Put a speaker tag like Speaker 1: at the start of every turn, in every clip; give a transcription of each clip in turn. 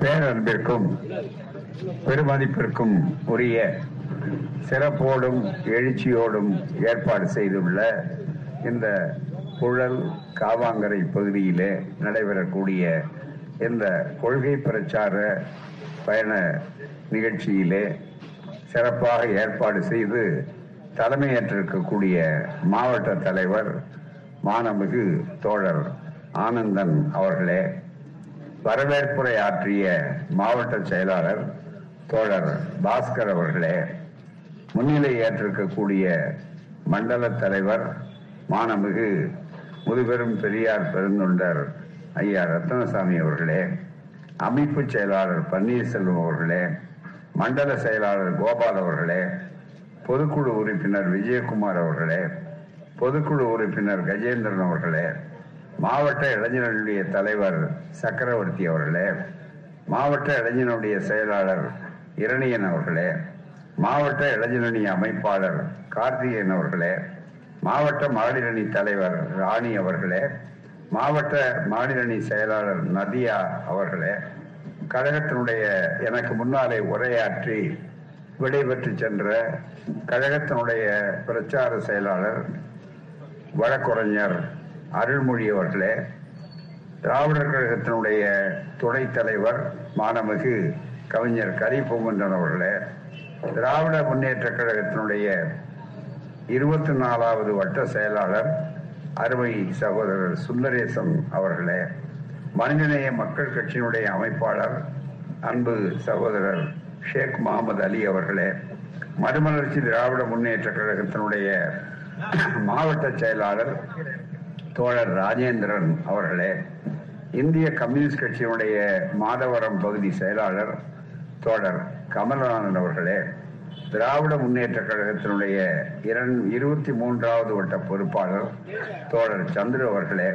Speaker 1: பேரன்பிற்கும் பெருமதிப்பிற்கும் உரிய சிறப்போடும் எழுச்சியோடும் ஏற்பாடு செய்துள்ள இந்த புழல் காவாங்கரை பகுதியிலே நடைபெறக்கூடிய இந்த கொள்கை பிரச்சார பயண நிகழ்ச்சியிலே சிறப்பாக ஏற்பாடு செய்து தலைமையேற்றிருக்கக்கூடிய மாவட்ட தலைவர் மானமிகு தோழர் ஆனந்தன் அவர்களே வரவேற்புரை ஆற்றிய மாவட்ட செயலாளர் தோழர் பாஸ்கர் அவர்களே முன்னிலை ஏற்றிருக்கக்கூடிய மண்டல தலைவர் மானமிகு முதுபெரும் பெரியார் பெருந்தொண்டர் ஐயா ரத்னசாமி அவர்களே அமைப்பு செயலாளர் பன்னீர்செல்வம் அவர்களே மண்டல செயலாளர் கோபால் அவர்களே பொதுக்குழு உறுப்பினர் விஜயகுமார் அவர்களே பொதுக்குழு உறுப்பினர் கஜேந்திரன் அவர்களே மாவட்ட இளைஞர்களுடைய தலைவர் சக்கரவர்த்தி அவர்களே மாவட்ட இளைஞனுடைய செயலாளர் இரணியன் அவர்களே மாவட்ட இளைஞரணி அமைப்பாளர் கார்த்திகேயன் அவர்களே மாவட்ட மகளிரணி தலைவர் ராணி அவர்களே மாவட்ட மகளிரணி செயலாளர் நதியா அவர்களே கழகத்தினுடைய எனக்கு முன்னாலே உரையாற்றி விடைபெற்று சென்ற கழகத்தினுடைய பிரச்சார செயலாளர் வழக்குரைஞர் அருள்மொழி அவர்களே திராவிடர் கழகத்தினுடைய துணைத் தலைவர் மாணமிகு கவிஞர் கரிபொம்மன்றன் அவர்களே திராவிட முன்னேற்ற கழகத்தினுடைய இருபத்தி நாலாவது வட்ட செயலாளர் அருமை சகோதரர் சுந்தரேசன் அவர்களே மனிதநேய மக்கள் கட்சியினுடைய அமைப்பாளர் அன்பு சகோதரர் ஷேக் முகமது அலி அவர்களே மறுமலர்ச்சி திராவிட முன்னேற்ற கழகத்தினுடைய மாவட்ட செயலாளர் தோழர் ராஜேந்திரன் அவர்களே இந்திய கம்யூனிஸ்ட் கட்சியினுடைய மாதவரம் பகுதி செயலாளர் தோழர் கமலநாதன் அவர்களே திராவிட முன்னேற்ற கழகத்தினுடைய இருபத்தி மூன்றாவது வட்ட பொறுப்பாளர் தோழர் சந்திர அவர்களே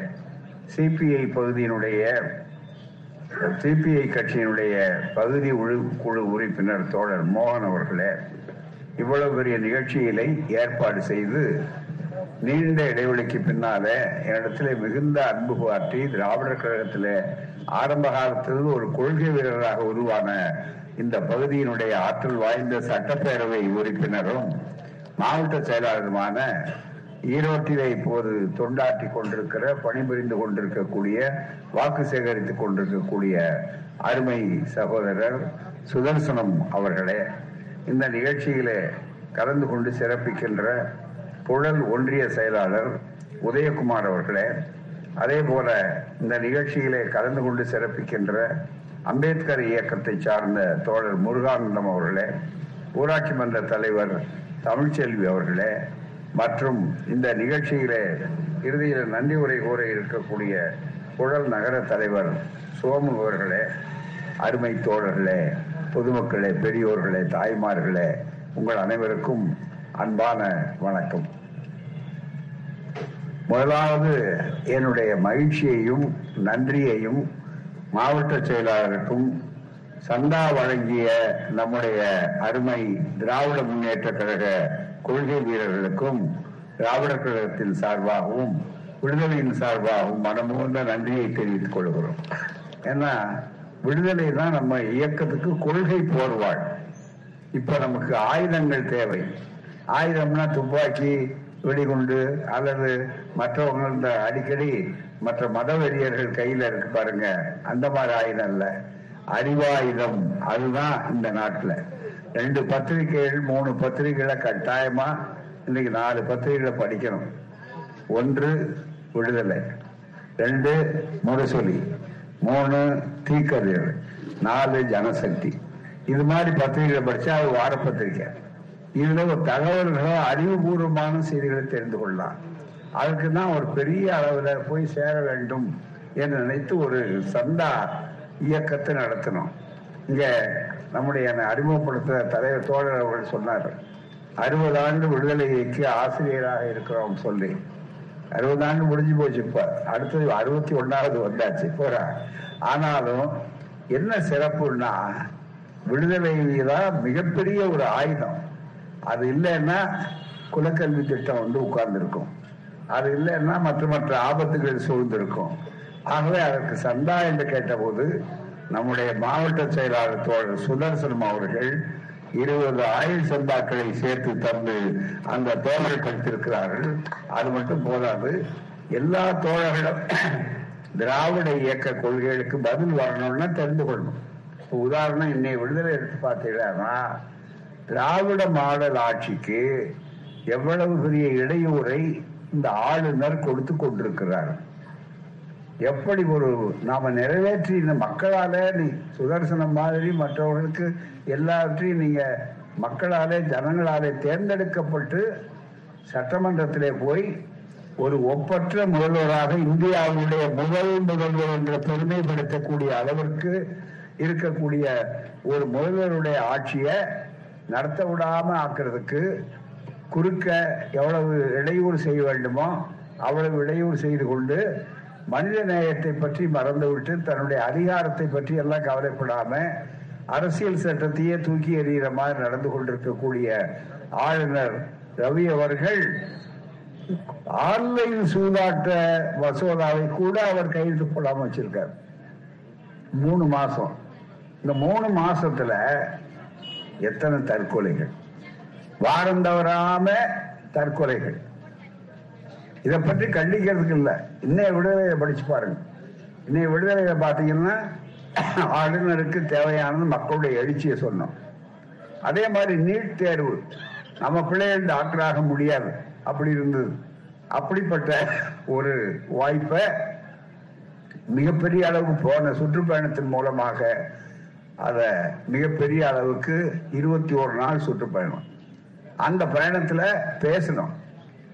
Speaker 1: சிபிஐ பகுதியினுடைய சிபிஐ கட்சியினுடைய பகுதி குழு உறுப்பினர் தோழர் மோகன் அவர்களே இவ்வளவு பெரிய நிகழ்ச்சிகளை ஏற்பாடு செய்து நீண்ட இடைவெளிக்கு பின்னாலே என்னிடத்துல மிகுந்த அன்பு காட்டி திராவிடர் கழகத்தில் ஆரம்ப காலத்திலிருந்து ஒரு கொள்கை வீரராக உருவான இந்த பகுதியினுடைய ஆற்றல் வாய்ந்த சட்டப்பேரவை உறுப்பினரும் மாவட்ட செயலாளருமான ஈரோட்டிலே இப்போது தொண்டாற்றி கொண்டிருக்கிற பணிபுரிந்து கொண்டிருக்கக்கூடிய வாக்கு சேகரித்துக் கொண்டிருக்கக்கூடிய அருமை சகோதரர் சுதர்சனம் அவர்களே இந்த நிகழ்ச்சியிலே கலந்து கொண்டு சிறப்பிக்கின்ற புழல் ஒன்றிய செயலாளர் உதயகுமார் அவர்களே அதே போல இந்த நிகழ்ச்சியிலே கலந்து கொண்டு சிறப்பிக்கின்ற அம்பேத்கர் இயக்கத்தை சார்ந்த தோழர் முருகானந்தம் அவர்களே ஊராட்சி மன்ற தலைவர் தமிழ்ச்செல்வி அவர்களே மற்றும் இந்த நிகழ்ச்சியிலே இறுதியில் நன்றி உரை கூற இருக்கக்கூடிய புழல் நகர தலைவர் சோமு அவர்களே அருமை தோழர்களே பொதுமக்களே பெரியோர்களே தாய்மார்களே உங்கள் அனைவருக்கும் அன்பான வணக்கம். முதலாவது என்னுடைய மகிழ்ச்சியையும் நன்றியையும் மாவட்ட செயலாளருக்கும் சந்தா வழங்கிய நம்முடைய அருமை திராவிட முன்னேற்ற கழக கொள்கை வீரர்களுக்கும் திராவிட கழகத்தின் சார்பாகவும் விடுதலையின் சார்பாகவும் மனமுகந்த நன்றியை தெரிவித்துக் கொள்கிறோம். ஏன்னா விடுதலை தான் நம்ம இயக்கத்துக்கு கொள்கை போர்வாள். இப்ப நமக்கு ஆயுதங்கள் தேவை. ஆயுதம்னா துப்பாக்கி வெடிகுண்டு அல்லது மற்றவங்க இந்த அடிக்கடி மற்ற மதவெறியர்கள் கையில இருக்கு பாருங்க. அந்த மாதிரி ஆயுதம் இல்ல. அறிவாயுதம். அதுதான் இந்த நாட்டுல. ரெண்டு பத்திரிகைகள் மூணு பத்திரிகைகளை கட்டாயமா இன்னைக்கு நாலு பத்திரிகைகளை படிக்கணும். ஒன்று விடுதலை. ரெண்டு முரசொலி மூணு தீக்கதிர் நாலு ஜனசக்தி. இது மாதிரி பத்திரிகைகளை படிச்சா அது வார பத்திரிகை. இதுல தகவல்களோ அறிவுபூர்வமான செய்திகளை தெரிந்து கொள்ளலாம். அதுக்கு தான் ஒரு பெரிய அளவில் போய் சேர வேண்டும் என்று நினைத்து ஒரு சந்தா இயக்கத்தை நடத்தினோம் இங்க நம்முடைய அறிமுகப்படுத்த தலைவர் தோழர் அவர்கள் சொன்னார் அறுபது ஆண்டு விடுதலைக்கு ஆசிரியராக இருக்கிறோம் சொல்லி. அறுபது ஆண்டு முடிஞ்சு போச்சு இப்ப. அடுத்தது அறுபத்தி ஒன்னாவது வந்தாச்சு போறா. ஆனாலும் என்ன சிறப்புன்னா விடுதலை தான் மிகப்பெரிய ஒரு ஆயுதம். அது இல்லைன்னா குலக்கல்வி திட்டம் வந்து உட்கார்ந்துருக்கும். அது இல்லைன்னா மற்ற மற்ற ஆபத்துகள் சூழ்ந்திருக்கும். ஆகவே அதற்கு சந்தா என்று கேட்டபோது நம்முடைய மாவட்ட செயலாளர் தோழர் சுதர்சனம் அவர்கள் இருபது ஆயுள் சந்தாக்களை சேர்த்து தந்து அந்த தோழர்கள் படித்திருக்கிறார்கள். அது மட்டும் போதாது எல்லா தோழர்களும் திராவிட இயக்க கொள்கைகளுக்கு பதில் வரணும்னா தெரிந்து கொள்ளணும். உதாரணம் இன்னை விடுதலை எடுத்து பார்த்தீங்கன்னா திராவிட மாடல் ஆட்சிக்கு எவ்வளவு பெரிய இடையூறை இந்த ஆளுநர் கொடுத்து கொண்டிருக்கிறார். எப்படி ஒரு நாம நிறைவேற்றி இந்த மக்களால நீ சுதர்சனம் மாதிரி மற்றவர்களுக்கு எல்லாவற்றையும் நீங்க மக்களாலே ஜனங்களாலே தேர்ந்தெடுக்கப்பட்டு சட்டமன்றத்திலே போய் ஒரு ஒப்பற்ற முதல்வராக இந்தியாவுடைய முதல் முதல்வர் என்ற பெருமைப்படுத்தக்கூடிய அளவிற்கு இருக்கக்கூடிய ஒரு முதல்வருடைய ஆட்சியை நடத்த விடாம ஆக்குறதுக்கு குறுக்க எவ்வளவு இடையூறு செய்ய வேண்டுமோ அவ்வளவு இடையூறு செய்து கொண்டு மனித நேயத்தை பற்றி மறந்துவிட்டு தன்னுடைய அதிகாரத்தை பற்றி எல்லாம் கவலைப்படாம அரசியல் சட்டத்தையே தூக்கி எறிகிற மாதிரி நடந்து கொண்டிருக்கக்கூடிய ஆளுநர் ரவி அவர்கள் ஆன்லைன் சூதாட்ட மசோதாவை கூட அவர் கையெழுத்து போடாம வச்சிருக்கார். மூணு மாசம். இந்த மூணு மாசத்துல எத்தனை தற்கொலைகள்? வாரம் தவறாம தற்கொலைகள். இதை பற்றி கண்டிக்கிறதுக்கு இல்லை. இன்னைய விடுதலையை படிச்சு பாருங்க. இன்னைய விடுதலையை பார்த்தீங்கன்னா ஆளுநருக்கு தேவையானது மக்களுடைய எழுச்சியை சொன்னோம். அதே மாதிரி நீட் தேர்வு. நம்ம பிள்ளைகள் டாக்டர் ஆக முடியாது. அப்படி இருந்தது. அப்படிப்பட்ட ஒரு வாய்ப்பை மிகப்பெரிய அளவுக்கு போன சுற்றுப்பயணத்தின் மூலமாக அதை மிகப்பெரிய அளவுக்கு இருபத்தி ஒரு நாள் சுற்றுப்பயணம் அந்த பயணத்தில் பேசணும்.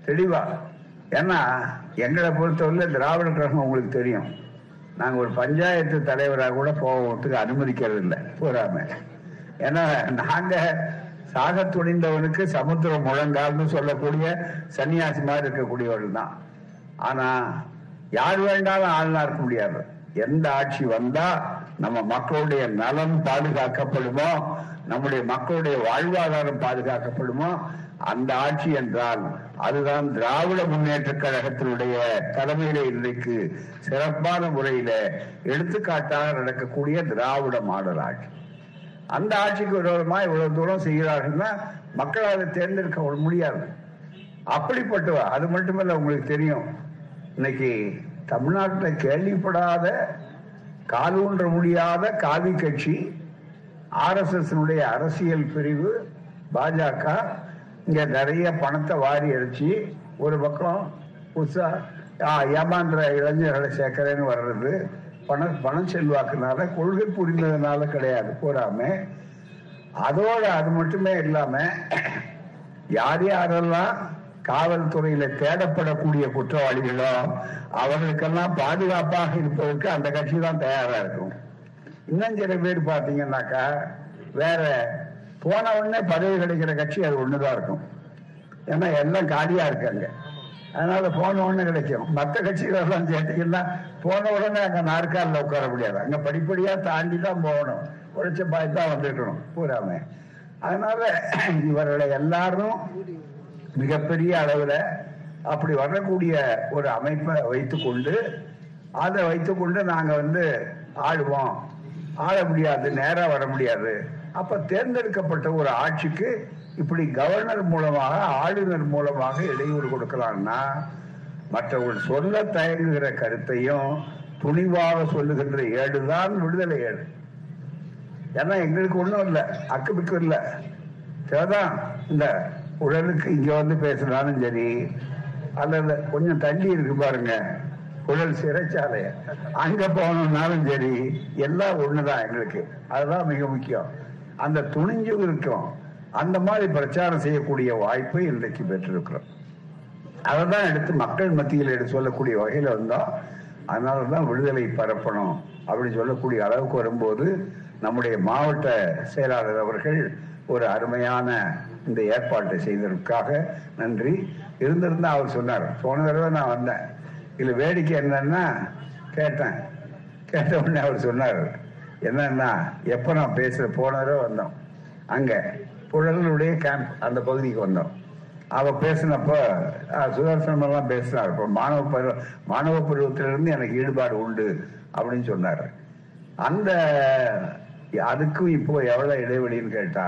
Speaker 1: தெளிவா. ஏன்னா எங்களை பொறுத்தவரை திராவிட கழகம் உங்களுக்கு தெரியும். நாங்கள் ஒரு பஞ்சாயத்து தலைவராக கூட போகிறதுக்கு அனுமதிக்கிறது இல்லை போகாம ஏன்னா நாங்கள் சாக துணிந்தவனுக்கு சமுத்திரம் முழங்கால்னு சொல்லக்கூடிய சன்னியாசி மாதிரி இருக்கக்கூடியவர்கள் தான். ஆனால் யார் வேண்டாலும் ஆளுநா இருக்க முடியாது. எந்த ஆட்சி வந்தா நம்ம மக்களுடைய நலன் பாதுகாக்கப்படுமோ நம்முடைய மக்களுடைய வாழ்வாதாரம் பாதுகாக்கப்படுமோ அந்த ஆட்சி என்றால் அதுதான் திராவிட முன்னேற்ற கழகத்தினுடைய தலைமையில இன்றைக்கு சிறப்பான முறையில எடுத்துக்காட்டாக நடக்கக்கூடிய திராவிட மாடல் ஆட்சி. அந்த ஆட்சிக்கு விரோதமா இவ்வளவு தூரம் செய்கிறார்கள்னா மக்கள் அதை தேர்ந்தெடுக்க முடியாது. அப்படிப்பட்ட அது மட்டுமல்ல உங்களுக்கு தெரியும். இன்னைக்கு தமிழ்நாட்டில் கேள்விப்படாத காலூன்ற முடியாத காவி கட்சி ஆர்எஸ்எஸ்னுடைய அரசியல் பிரிவு பாஜக இங்கே நிறைய பணத்தை வாரி அடிச்சு ஒரு பக்கம் புதுசா ஆ, ஏமாந்துற இளைஞர்களை சேர்க்கிறேன்னு வர்றது பண பணம் செல்வாக்குனால கொள்கை புரிந்ததுனால கிடையாது போறாம. அதோட அது மட்டுமே இல்லாம யார் யாரெல்லாம் காவல்துறையில தேடப்படக்கூடிய குற்றவாளிகளோ அவர்களுக்கெல்லாம் பாதுகாப்பாக இருப்பதற்கு அந்த கட்சி தான் தயாரா இருக்கும். இன்னும் சில பேர் பாத்தீங்கன்னாக்கா வேற போன உடனே பதவி கிடைக்கிற கட்சி அது ஒண்ணுதான் இருக்கும். ஏன்னா எல்லாம் காலியா இருக்காங்க. அதனால போன உடனே கிடைக்கும். மற்ற கட்சிகளெல்லாம் சேர்த்தீங்கன்னா போன உடனே அங்க நாற்காலில் உட்கார முடியாது. அங்க படிப்படியா தாண்டி தான் போகணும். உழைச்ச பாய் தான் வந்துக்கணும் பூராமே. அதனால இவர்களை எல்லாரும் மிகப்பெரிய அளவில் அப்படி வரக்கூடிய ஒரு அமைப்பை வைத்துக்கொண்டு அதை வைத்துக்கொண்டு நாங்கள் வந்து ஆளுவோம் ஆள முடியாது நேராக வர முடியாது. அப்ப தேர்ந்தெடுக்கப்பட்ட ஒரு ஆட்சிக்கு இப்படி கவர்னர் மூலமாக ஆளுநர் மூலமாக இடையூறு கொடுக்கலாம்னா மற்றவர்கள் சொல்ல தயங்குகிற கருத்தையும் துணிவாக சொல்லுகின்ற ஏடுதான் விடுதலை ஏடு. ஏன்னா எங்களுக்கு ஒன்றும் இல்லை அக்குமிக்கு இல்லை. சரிதான் இந்த உடலுக்கு இங்க வந்து பேசினாலும் சரி அல்லது கொஞ்சம் தள்ளி இருக்கு பாருங்க. குழல் சிறைச்சாலை அங்க போகணும்னாலும் சரி எல்லாம் ஒண்ணுதான் எங்களுக்கு. அதுதான் மிக முக்கியம். அந்த துணிஞ்சு இருக்கும். அந்த மாதிரி பிரச்சாரம் செய்யக்கூடிய வாய்ப்பை இன்றைக்கு பெற்றிருக்கிறோம். அதை தான் எடுத்து மக்கள் மத்தியில் எடுத்து சொல்லக்கூடிய வகையில் வந்தோம். அதனால தான் விடுதலை பரப்பணும் அப்படின்னு சொல்லக்கூடிய அளவுக்கு வரும்போது நம்முடைய மாவட்ட செயலாளர் அவர்கள் ஒரு அருமையான இந்த ஏற்பாட்டை செய்ததற்காக நன்றி. இருந்திருந்தா அவர் சொன்னார் போன தடவை நான் வந்தேன். இதுல வேடிக்கை என்னன்னா கேட்டேன். கேட்ட உடனே அவர் சொன்னார் என்னன்னா எப்ப நான் பேசுற போன தடவை வந்தோம். அங்க புழலுடைய கேம்ப் அந்த பகுதிக்கு வந்தோம். அவ பேசினப்போ அஹ், சுதர்சனம் எல்லாம் பேசினார். இப்போ மாணவ பருவ மாணவ பருவத்திலிருந்து எனக்கு ஈடுபாடு உண்டு அப்படின்னு சொன்னார். அந்த அதுக்கும் இப்போ எவ்வளவு இடைவெளின்னு கேட்டா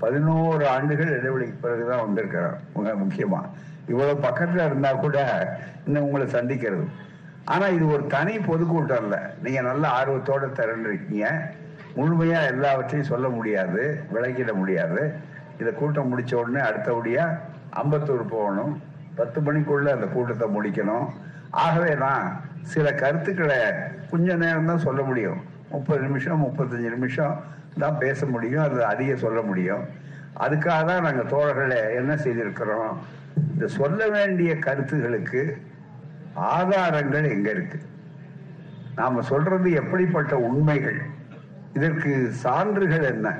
Speaker 1: பதினோரு ஆண்டுகள் இடைவெளிக்கு பிறகுதான் வந்திருக்கிறார். மிக முக்கியமா. இவ்வளவு பக்கத்துல இருந்தா கூட இன்னும் உங்களை சந்திக்கிறது. ஆனா இது ஒரு தனி பொதுக்கூட்டம் இல்ல நீங்க நல்ல ஆர்வத்தோட திரண்டிருக்கீங்க. முழுமையா எல்லாவற்றையும் சொல்ல முடியாது விளக்கிட முடியாது. இதை கூட்டம் முடிச்ச உடனே அடுத்தபடியா அம்பத்தூர் போகணும். பத்து மணிக்குள்ள அந்த கூட்டத்தை முடிக்கணும். ஆகவே நான் சில கருத்துக்களை கொஞ்ச நேரம் தான் சொல்ல முடியும். முப்பது நிமிஷம் முப்பத்தஞ்சு நிமிஷம் தான் பேச முடியும் அது அதிக சொல்ல முடியும். அதுக்காக தான் நாங்கள் தோழர்களை என்ன செய்திருக்கிறோம்? இந்த சொல்ல வேண்டிய கருத்துகளுக்கு ஆதாரங்கள் எங்க இருக்கு? நாம சொல்றது எப்படிப்பட்ட உண்மைகள்? இதற்கு சான்றுகள் என்ன?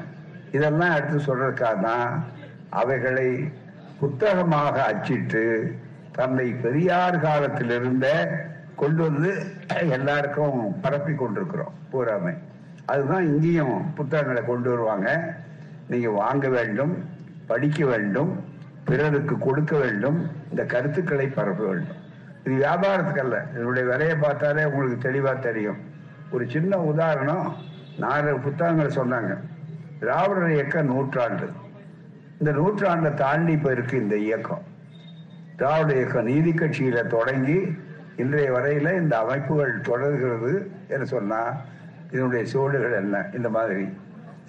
Speaker 1: இதெல்லாம் எடுத்து சொல்றதுக்காக தான் அவைகளை புத்தகமாக அச்சிட்டு தன்னை பெரியார் காலத்திலிருந்த கொண்டு வந்து எல்லாருக்கும் பரப்பி கொண்டிருக்கிறோம். பூராமை. அதுதான் இங்கேயும் புத்தகங்களை கொண்டு வருவாங்க. நீங்க வாங்க வேண்டும் படிக்க வேண்டும் பிறருக்கு கொடுக்க வேண்டும் இந்த கருத்துக்களை பரப்ப வேண்டும். இது வியாபாரத்துக்கல்ல. இதனுடைய விலையை பார்த்தாலே உங்களுக்கு தெளிவா தெரியும். ஒரு சின்ன உதாரணம் நாலு புத்தகங்களை சொன்னாங்க. திராவிடர் இயக்க நூற்றாண்டு. இந்த நூற்றாண்டை தாண்டி இப்ப இருக்கு இந்த இயக்கம். திராவிட இயக்கம் நீதி கட்சியில தொடங்கி இன்றைய வரையில இந்த அமைப்புகள் தொடர்கிறது என்று சொன்னா இதனுடைய சூழல்கள் என்ன? இந்த மாதிரி.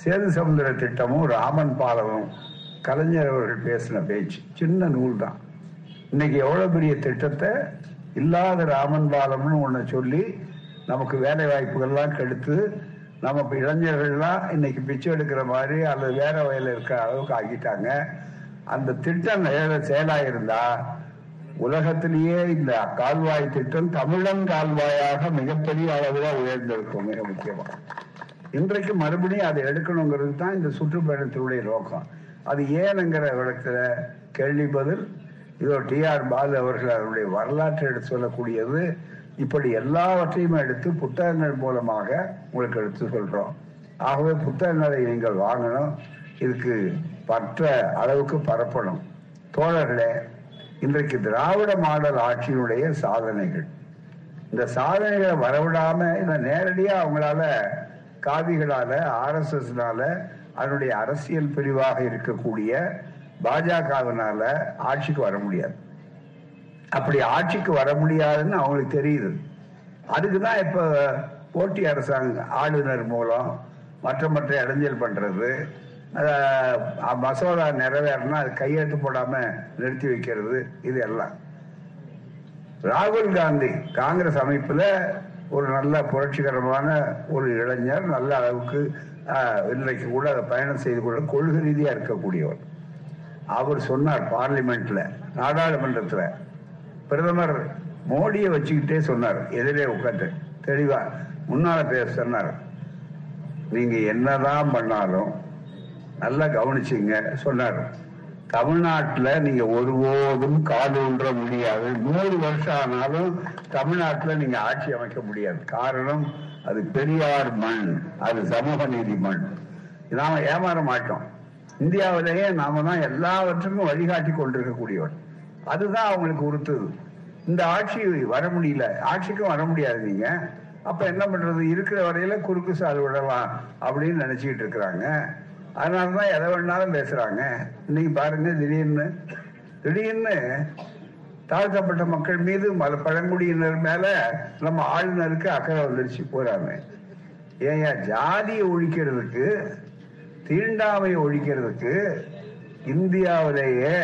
Speaker 1: சேது சமுத்திர திட்டமும் ராமன் பாலமும் கலைஞர் அவர்கள் பேசின பேச்சு சின்ன நூல் தான். இன்னைக்கு எவ்வளவு பெரிய திட்டத்தை இல்லாத ராமன் பாலம்னு ஒன்று சொல்லி நமக்கு வேலை வாய்ப்புகள்லாம் கெடுத்து நம்ம இளைஞர்கள்லாம் இன்னைக்கு பிச்சை எடுக்கிற மாதிரி அல்லது வேற வயலில் இருக்கிற அளவுக்கு ஆக்கிட்டாங்க. அந்த திட்டம் செயலாக இருந்தால் உலகத்திலேயே இந்த கால்வாய் திட்டம் தமிழன் கால்வாயாக மிகப்பெரிய அளவில் உயர்ந்திருக்கும் மிக முக்கியமா. இன்றைக்கு மறுபடியும் அதை எடுக்கணுங்கிறது தான் இந்த சுற்றுப்பயணத்தினுடைய நோக்கம். அது ஏனுங்கிற விளக்கத்தில் கேள்வி பதில் இதோ டி ஆர் பாலு அவர்கள் அவருடைய வரலாற்றை எடுத்து சொல்லக்கூடியது இப்படி எல்லாவற்றையும் எடுத்து புத்தகங்கள் மூலமாக உங்களுக்கு எடுத்து சொல்றோம் ஆகவே புத்தகங்களை நீங்கள் வாங்கணும் இதுக்கு பற்ற அளவுக்கு பரப்பணும். தோழர்களே இன்றைக்கு திராவிட மாடல் ஆட்சியினுடைய சாதனைகள். இந்த சாதனைகளை வரவிடாம இந்த நேரடியா அவங்களால காவிகளால ஆர்எஸ்எஸ்னால அதனுடைய அரசியல் பிரிவாக இருக்கக்கூடிய பாஜகவினால ஆட்சிக்கு வர முடியாது. அப்படி ஆட்சிக்கு வர முடியாதுன்னு அவங்களுக்கு தெரியுது. அதுக்கு தான் இப்ப போட்டி அரசாங்கம் ஆளுநர் மூலம் மற்ற மற்ற இடைஞ்சல் பண்றது மசோதா நிறைவேறினா அது கையெழுத்து போடாம நிறுத்தி வைக்கிறது இது எல்லாம். ராகுல் காந்தி காங்கிரஸ் அமைப்புல ஒரு நல்ல புரட்சிகரமான ஒரு இளைஞர் நல்ல அளவுக்கு இன்றைக்கு கூட அதை பயணம் செய்து கொள்ள கொள்கை ரீதியா இருக்கக்கூடியவர். அவர் சொன்னார் பார்லிமெண்ட்ல நாடாளுமன்றத்துல. பிரதமர் மோடியை வச்சுக்கிட்டே சொன்னார் எதிரே உட்காந்து தெளிவா முன்னால பேச சொன்னார் நீங்க என்னதான் பண்ணாலும் நல்லா கவனிச்சுங்க. சொன்னார். தமிழ்நாட்டில் நீங்க ஒருபோதும் கால் ஊன்ற முடியாது. நூறு வருஷம் ஆனாலும் தமிழ்நாட்டில் நீங்க ஆட்சி அமைக்க முடியாது. காரணம் அது பெரியார் மண் அது சமூக நீதி மண். நாம ஏமாற மாட்டோம். இந்தியாவிலேயே நாம தான் எல்லாவற்றுக்கும் வழிகாட்டி கொண்டிருக்கக்கூடியவன் அதுதான் அவங்களுக்கு உறுத்துது. இந்த ஆட்சி வர முடியல. ஆட்சிக்கும் வர முடியாது நீங்க. அப்ப என்ன பண்றது? இருக்கிற வரையில குறுக்கு சால் விடலாம் அப்படின்னு நினைச்சுக்கிட்டு இருக்கிறாங்க. அதனாலதான் எதை வேணாலும் பேசுறாங்க. இன்னைக்கு பாருங்க திடீர்னு திடீர்னு தாழ்த்தப்பட்ட மக்கள் மீது மல பழங்குடியினர் மேல நம்ம ஆளுநருக்கு அக்கறை வந்துருச்சு போறாங்க. ஏயா ஜாதியை ஒழிக்கிறதுக்கு தீண்டாமையை ஒழிக்கிறதுக்கு இந்தியாவிலேயே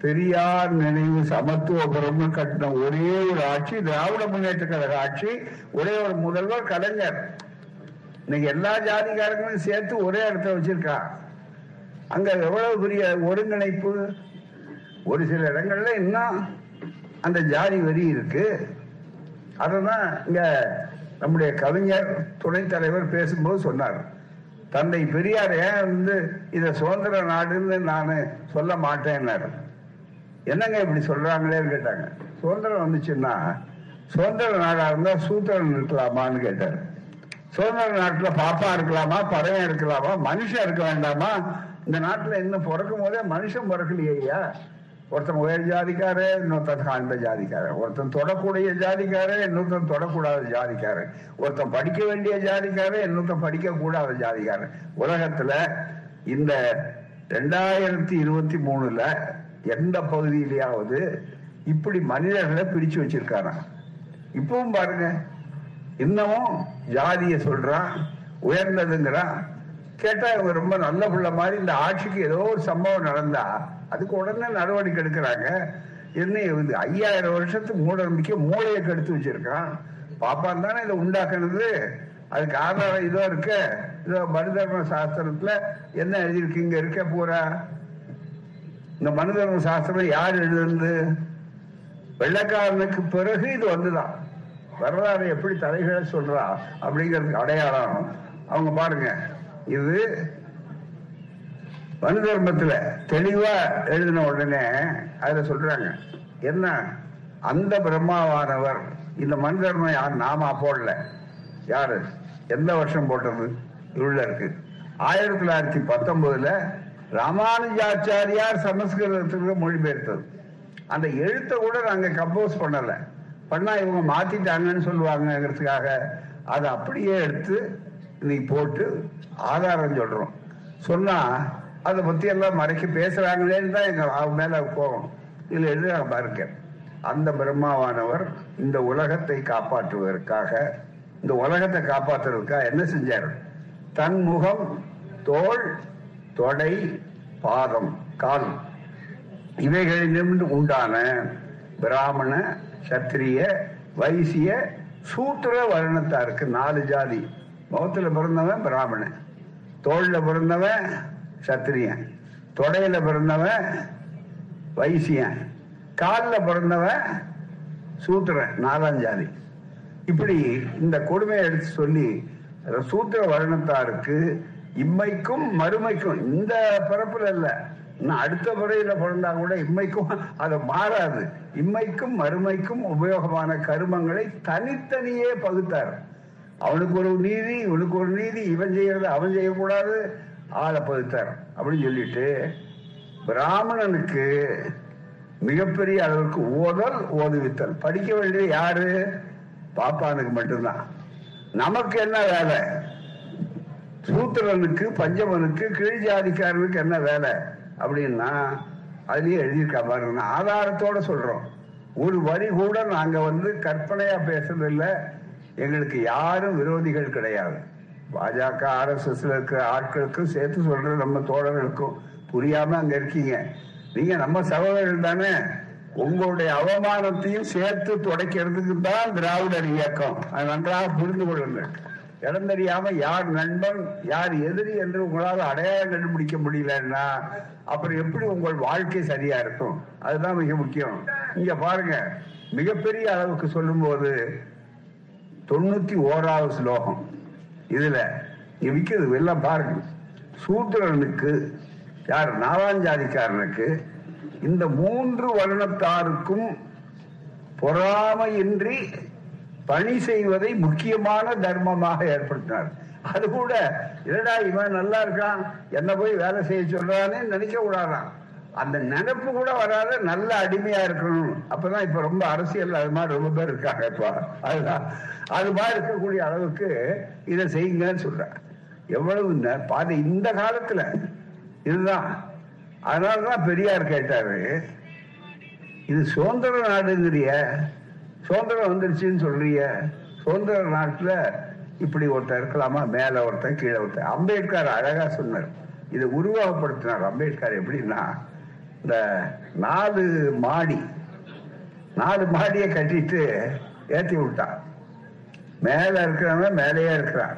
Speaker 1: பெரியார் நினைவு சமத்துவபுரம்னு கட்டின ஒரே ஒரு ஆட்சி திராவிட முன்னேற்ற கழக ஆட்சி ஒரே ஒரு முதல்வர் கலைஞர். இன்னைக்கு எல்லா ஜாதிகாரங்களும் சேர்த்து ஒரே இடத்துல வச்சிருக்கா. அங்க எவ்வளவு பெரிய ஒருங்கிணைப்பு? ஒரு சில இடங்கள்ல இன்னும் அந்த ஜாதி வரி இருக்கு. அதான் இங்க நம்முடைய கவிஞர் துணைத் தலைவர் பேசும்போது சொன்னார். தந்தை பெரியார் ஏன் வந்து இத சுதந்திர நாடுன்னு நான் சொல்ல மாட்டேன்னாரு. என்னங்க இப்படி சொல்றாங்களேன்னு கேட்டாங்க. சுதந்திரம் வந்துச்சுன்னா சுதந்திர நாடா இருந்தா சூத்திரன் இருக்கலாமான்னு கேட்டாரு. சுதந்திர நாட்டில் பாப்பா இருக்கலாமா பறவை இருக்கலாமா மனுஷன் இருக்க வேண்டாமா? இந்த நாட்டில் இன்னும் பிறக்கும் போதே மனுஷன் பிறக்கலையா ஒருத்தன் உயர் ஜாதிக்காரன் இன்னொருத்தன் தாழ்ந்த ஜாதிக்காரன். ஒருத்தன் தொடக்கூடிய ஜாதிக்காரன் இன்னொருத்தன் தொடக்கூடாத ஜாதிக்காரன். ஒருத்தன் படிக்க வேண்டிய ஜாதிக்காரன் இன்னொருத்தன் படிக்க கூடாத ஜாதிக்காரன். உலகத்துல இந்த ரெண்டாயிரத்தி இருபத்தி மூணுல எந்த பகுதியிலேயாவது இப்படி மனிதர்களை பிரிச்சு வச்சிருக்காராம். இப்பவும் பாருங்க. இன்னமும் ஜாதியை சொல்றா உயர்ந்ததுங்கிறான் கேட்டா இவங்க ரொம்ப நல்ல பிள்ளை மாதிரி இந்த ஆட்சிக்கு ஏதோ ஒரு சம்பவம் நடந்தா அதுக்கு உடனே நடவடிக்கை எடுக்கிறாங்க. என்ன இது ஐயாயிரம் வருஷத்துக்கு மூட நம்பிக்கை மூளையை கெடுத்து வச்சிருக்கான். பாப்பான் தானே இதை உண்டாக்குனது? அதுக்கு ஆதாரம் இதோ இருக்க. இதோ மனுதர்ம சாஸ்திரத்துல என்ன எழுதியிருக்கு? இங்க இருக்க பூரா. இந்த மனுதர்ம சாஸ்திரம் யார் எழுதுனது? வெள்ளக்காரனுக்கு பிறகு இது வந்துதான். வரலாறு எப்படி தலைகளை சொல்றா அப்படிங்கிறதுக்கு அடையாளம். அவங்க பாருங்க. இது மனு தர்மத்துல தெளிவா எழுதின உடனே அதுல சொல்றாங்க. என்ன? அந்த பிரம்மாவானவர். இந்த மனு தர்மம் யார்? நாமா போடல யாரு? எந்த வருஷம் போட்டது? உள்ள இருக்கு. ஆயிரத்தி தொள்ளாயிரத்தி பத்தொன்பதுல ராமானுஜாச்சாரியார் சமஸ்கிருதத்துக்கு மொழிபெயர்த்தது. அந்த எழுத்தை கூட நாங்க கம்போஸ் பண்ணலை. பண்ணா இவங்க மாத்திட்டாங்கன்னு சொல்லுவாங்கங்கிறதுக்காக அதை அப்படியே எடுத்து இன்னைக்கு போட்டு ஆதாரம் சொல்றோம். சொன்னா அதை பத்தி எல்லாம் மறைக்க பேசுறாங்களேன்னு தான் எங்க அவன் மேல போகும் இதுல எழுதுறாங்க பாருங்க. அந்த பிரம்மாவானவர் இந்த உலகத்தை காப்பாற்றுவதற்காக இந்த உலகத்தை காப்பாற்றுறதுக்காக என்ன செஞ்சார்? தன் முகம் தோள் தொடை பாதம் கால் இவைகளிலிருந்து உண்டான பிராமண சத்திரிய வைசிய சூத்திர வருணத்தாருக்கு நாலு ஜாதி. முகத்துல பிறந்தவன் பிராமணன். தோல்ல பிறந்தவன் சத்திரியன். தொடையில பிறந்தவன் வைசியன். காலில் பிறந்தவன் சூத்திரன். நாலாம் ஜாதி. இப்படி இந்த கொடுமையை எடுத்து சொல்லி சூத்திர வருணத்தாருக்கு இம்மைக்கும் மறுமைக்கும் இந்த பிறப்புல இல்லை. அடுத்த முறையில பிறந்தா கூட இம்மைக்கும் அது மாறாது. இம்மைக்கும் மறுமைக்கும் உபயோகமான கருமங்களை தனித்தனியே பகுத்தார். அவனுக்கு ஒரு நீதி இவனுக்கு ஒரு நீதி இவன் செய்யறது அவன் செய்யக்கூடாது ஆளை பகுத்தார். அப்படின்னு சொல்லிட்டு பிராமணனுக்கு மிகப்பெரிய அளவுக்கு ஓதல் ஓதுவித்தல். படிக்க வேண்டியது யாரு? பாப்பானுக்கு மட்டும்தான். நமக்கு என்ன வேலை? சூத்திரனுக்கு பஞ்சமனுக்கு கீழ் ஜாதிக்காரனுக்கு என்ன வேலை? அப்படின்னா அதுலயே எழுதியிருக்கா பாருங்க. ஆதாரத்தோட சொல்றோம். ஒரு வரி கூட நாங்க வந்து கற்பனையா பேசுறது எங்களுக்கு யாரும் விரோதிகள் கிடையாது. பாஜக ஆர்எஸ்எஸ்ல இருக்கிற ஆட்களுக்கும் சேர்த்து சொல்ற நம்ம தோழர்களுக்கும் புரியாம அங்க இருக்கீங்க. நீங்க நம்ம சகோதரர்கள் தானே. உங்களுடைய அவமானத்தையும் சேர்த்து துடைக்கிறதுக்கு தான் திராவிடர் இயக்கம். அது நன்றாக புரிந்து கொள்ளுங்கள். இடம் தெரியாம யார் நண்பன் யார் எதிரி என்று உங்களால் அடையாளம் கண்டுபிடிக்க முடியலன்னா அப்புறம் எப்படி உங்கள் வாழ்க்கை சரியா இருக்கும்? அதுதான் மிக முக்கியம். இங்க பாருங்க மிகப்பெரிய அளவுக்கு சொல்லும்போது தொண்ணூத்தி ஓராவது ஸ்லோகம். இதுல இங்க விற்கிறது எல்லாம் பாருங்க. சூத்திரனுக்கு யார்? நாலாஞ்சாதிக்காரனுக்கு இந்த மூன்று வருணத்தாருக்கும் பொறாமையின்றி பணி செய்வதை முக்கியமான தர்மமாக ஏற்படுத்தினார். அது கூட என்னடா இவன் நல்லா இருக்கான்? என்ன போய் வேலை செய்ய சொல்றானே நினைக்க கூடாதான். அந்த நினைப்பு கூட வராத நல்ல அடிமையா இருக்கணும். அப்பதான் இப்ப ரொம்ப அரசியல் அது மாதிரி ரொம்ப பேர் இருக்காங்க இப்ப. அதுதான். அது மாதிரி இருக்கக்கூடிய அளவுக்கு இதை செய்யுங்கன்னு சொல்றேன் எவ்வளவு ந- பாதி இந்த காலத்துல இதுதான். அதனாலதான் பெரியார் கேட்டாரு இது சுதந்திர நாடுங்கிறிய சுதந்திரம் வந்துருச்சுன்னு சொல்றிய. சுதந்திர நாட்டில் இப்படி ஒருத்தன் இருக்கலாமா? மேல ஒருத்தன் கீழே ஒருத்தன். அம்பேத்கர் அழகா சொன்னார். இதை உருவகப்படுத்தினார் அம்பேத்கர் எப்படின்னா இந்த நாலு மாடி நாலு மாடியை கட்டிட்டு ஏற்றி விட்டான் மேல இருக்கிறவன் மேலேயே இருக்கிறான்.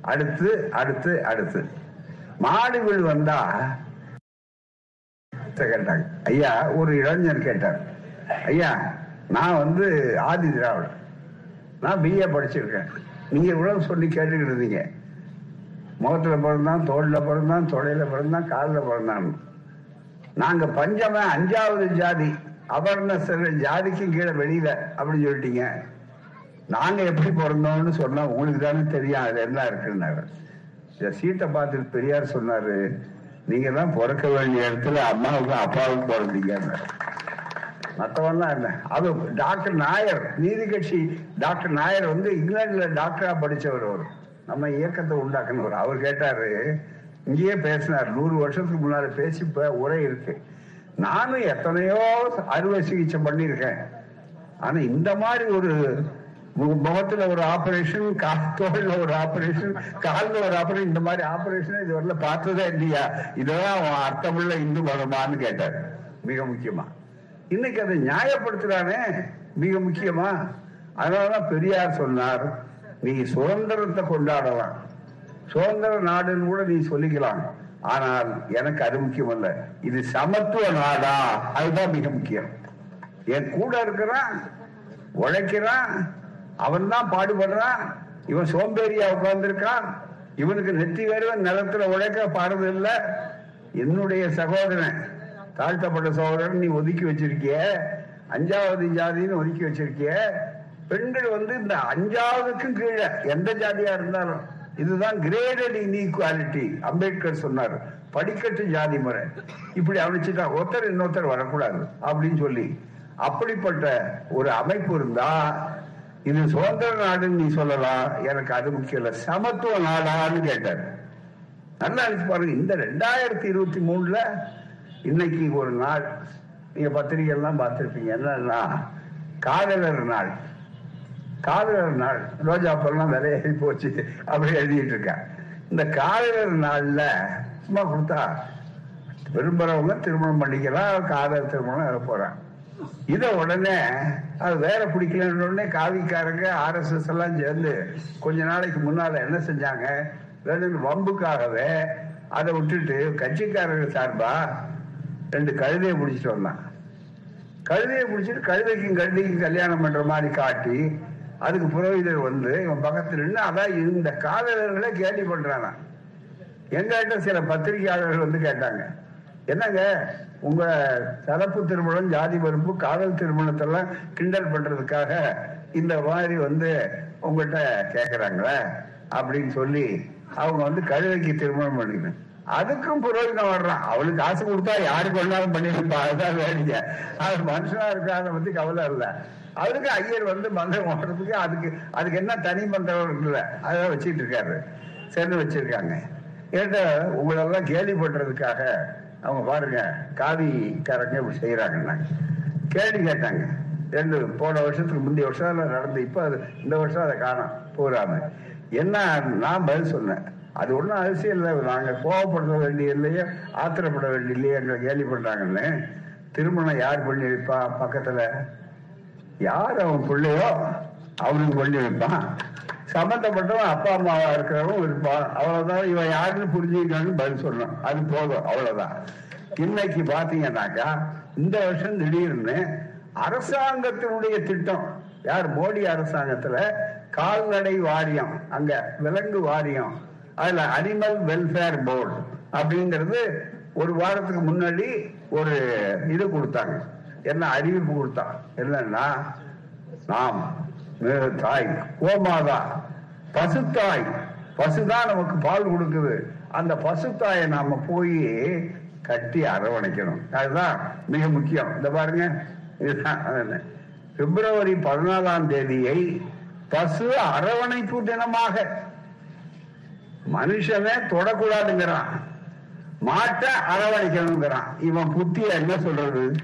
Speaker 1: அடுத்து அடுத்து அடுத்து. மாடுகள் வீடு வந்தா கேட்டாங்க. ஐயா ஒரு இளைஞர் கேட்டார். ஐயா நான் வந்து ஆதி திராவிடர். நான் பிஏ படிச்சிருக்கேன். நீங்க இவ்வளவு சொல்லி கேட்டுக்கிட்டு இருந்தீங்க. முகத்துல பிறந்தான் தோல்ல பிறந்தான் தொடையில் பிறந்தான் காலில் பிறந்தான். நாங்க பஞ்சம அஞ்சாவது ஜாதி. அபர்ணசர் ஜாதிக்கும் கீழே வெளியில அப்படின்னு சொல்லிட்டீங்க. நாங்க எப்படி பிறந்தோம்னு சொன்னா உங்களுக்கு தானே தெரியும். அது என்ன இருக்குன்னாரு. இந்த சீட்டை பார்த்துட்டு பெரியார் சொன்னாரு நீங்க தான் பிறக்க வேண்டிய இடத்துல அம்மாவுக்கும் அப்பாவுக்கும் பிறந்தீங்க மற்றவன்லாம் என்ன அது டாக்டர் நாயர் நீதி கட்சி டாக்டர் நாயர் வந்து இங்கிலாந்துல டாக்டரா படிச்சவர் அவர். நம்ம இயக்கத்தை உண்டாக்குனவர். அவர் கேட்டாரு இங்கேயே பேசினார். நூறு வருஷத்துக்கு முன்னால பேசி இப்ப உரை இருக்கு. நானும் எத்தனையோ அறுவை சிகிச்சை பண்ணியிருக்கேன். ஆனா இந்த மாதிரி ஒரு முகத்துல ஒரு ஆபரேஷன் தோல்ல ஒரு ஆபரேஷன் கால்ல ஒரு ஆபரேஷன் இந்த மாதிரி ஆபரேஷன் இது வரல பார்த்ததே இல்லையா? இதெல்லாம் அவன் அர்த்தமுள்ள இந்து மதமான்னு கேட்டார். மிக முக்கியமா. இன்னைக்கு அதை நியாயப்படுத்துறானே? மிக முக்கியமா? அதனாலதான் பெரியார் சொன்னார் நீ சுதந்திரத்தை கொண்டாடலாம். சுதந்திர நாடுன்னு கூட நீ சொல்லிக்கலாம். ஆனால் எனக்கு அது முக்கியம் அல்ல இது சமத்துவ நாடா? அதுதான் மிக முக்கியம். என் கூட இருக்கிறான் உழைக்கிறான் அவன் தான் பாடுபடுறான். இவன் சோம்பேறியா உட்கார்ந்துருக்கான். இவனுக்கு நெத்தி வேறுவன் நிலத்துல உழைக்க பாடுறது இல்ல. என்னுடைய சகோதரன் தாழ்த்தப்பட்ட சகோதரன் நீ ஒதுக்கி வச்சிருக்கிய? அஞ்சாவது ஜாதின்னு ஒதுக்கி வச்சிருக்கிய? பெண்கள் வந்து இந்த அஞ்சாவதுக்கும் கீழே எந்த ஜாதியா இருந்தாலும் இதுதான் கிரேடட் இன்இக்வாலிட்டி அம்பேத்கர் சொன்னார். படிக்கட்டு ஜாதி முறை. இப்படி அமைச்சுட்டா ஒருத்தர் இன்னொருத்தர் வரக்கூடாது அப்படின்னு சொல்லி. அப்படிப்பட்ட ஒரு அமைப்பு இருந்தா இது சுதந்திர நாடுன்னு நீ சொல்லலாம். எனக்கு அது முக்கியம் சமத்துவ நாடான்னு கேட்டார். நல்லா பாருங்க. இந்த ரெண்டாயிரத்தி இருபத்தி மூணுல இன்னைக்கு ஒரு நாள். நீங்க பத்திரிகை எல்லாம் பார்த்திருப்பீங்க. என்னன்னா காதலர் நாள். காதலர் நாள். ரோஜா பூலாம் விலையேறி போச்சு. அப்படி எழுதிட்டு இருக்கேன் இந்த காதலர் நாள்ல சும்மா கொடுத்தா விரும்புறவங்க திருமணம் பண்ணிக்கலாம் காதல் திருமணம் வர போறான். இத உடனே அது வேற பிடிக்கலன்னு உடனே காவிக்காரங்க ஆர்எஸ்எஸ் எல்லாம் சேர்ந்து கொஞ்ச நாளைக்கு முன்னால என்ன செஞ்சாங்க? ரெண்டு வம்புக்காகவே அதை விட்டுட்டு கட்சிக்காரர்கள் சார்பா ரெண்டு கழுதையை பிடிச்சிட்டு வந்தான் கழுதையை பிடிச்சிட்டு கழுதைக்கும் கழுதைக்கும் கல்யாணம் பண்ற மாதிரி காட்டி அதுக்கு புரோகிதர் வந்து இவன் பக்கத்துல நின்று அதான் இந்த காதலர்களை கேள்வி பண்றானா. எங்ககிட்ட சில பத்திரிகையாளர்கள் வந்து கேட்டாங்க. என்னங்க உங்க கலப்பு திருமணம் ஜாதி பருப்பு காதல் திருமணத்தெல்லாம் கிண்டல் பண்றதுக்காக இந்த மாதிரி வந்து உங்கள்கிட்ட கேட்குறாங்களே அப்படின்னு சொல்லி அவங்க வந்து கழுதைக்கு திருமணம் பண்ணிக்கணும். அதுக்கும் புரோஜனம் வர்றான். அவளுக்கு காசு கொடுத்தா யாருக்கு வேணாலும் பண்ணிருப்பா அதுதான் வேடிக்கை. அது மனுஷனா இருக்காத பத்தி கவலை இல்லை. அவருக்கு ஐயர் வந்து மந்திரம் ஓடுறதுக்கு அதுக்கு அதுக்கு என்ன தனி மந்திரம் இருக்குல்ல அதான் வச்சுட்டு இருக்காரு. சேர்ந்து வச்சிருக்காங்க. ஏட்ட உங்களெல்லாம் கேலி பண்றதுக்காக அவங்க பாருங்க காவிக்காரங்க இப்படி செய்யறாங்கன்னா கேள்வி கேட்டாங்க. ரெண்டு போன வருஷத்துக்கு முந்தைய வருஷம் நடந்து இப்ப அது இந்த வருஷம் அதை காணும். பூராம என்ன நான் பதில் சொன்னேன். அது ஒன்றும் அவசியம் இல்லை. நாங்கள் கோபப்படுத்த வேண்டிய இல்லையே ஆத்திரப்பட வேண்டிய இல்லையே எங்களை கேலி பண்ணுறாங்கன்னு திருமணம் யார் பண்ணி வைப்பா பக்கத்தில்? யார் அவன் பிள்ளையோ? அவனுக்கு பண்ணி வைப்பான் சம்பந்தப்பட்டவன் அப்பா அம்மாவா இருக்கிறவன் இருப்பான். அவ்வளவுதான். இவன் யாருன்னு புரிஞ்சுக்கிட்டான்னு பதில் சொல்லணும். அது போதும். அவ்வளவுதான். இன்னைக்கு பாத்தீங்கன்னாக்கா இந்த வருஷம் திடீர்னு அரசாங்கத்தினுடைய திட்டம். யார்? மோடி அரசாங்கத்துல கால்நடை வாரியம் அங்க விலங்கு வாரியம். அதுல அனிமல் வெல்ஃபேர் போர்டு அப்படிங்கிறது ஒரு வாரத்துக்கு முன்னாடி ஒரு இது கொடுத்தாங்க. என்ன அறிவிப்பு கொடுத்தா? என்னன்னா நாம் தாய் கோமாதா பசுத்தாய் பசுதான் நமக்கு பால் கொடுக்குது. அந்த பசுத்தாயை நாம போய் கட்டி அரவணைக்கணும். அதுதான் மிக முக்கியம். இந்த பாருங்க. இதுதான் பிப்ரவரி பதினாலாம் தேதியை பசு அரவணைப்பு தினமாக மனுஷனே தொடக்கூடாதுங்கிறான். மாட்டை அரவணைக்கணுங்கிறான். இவன் புத்திய என்ன சொல்றது?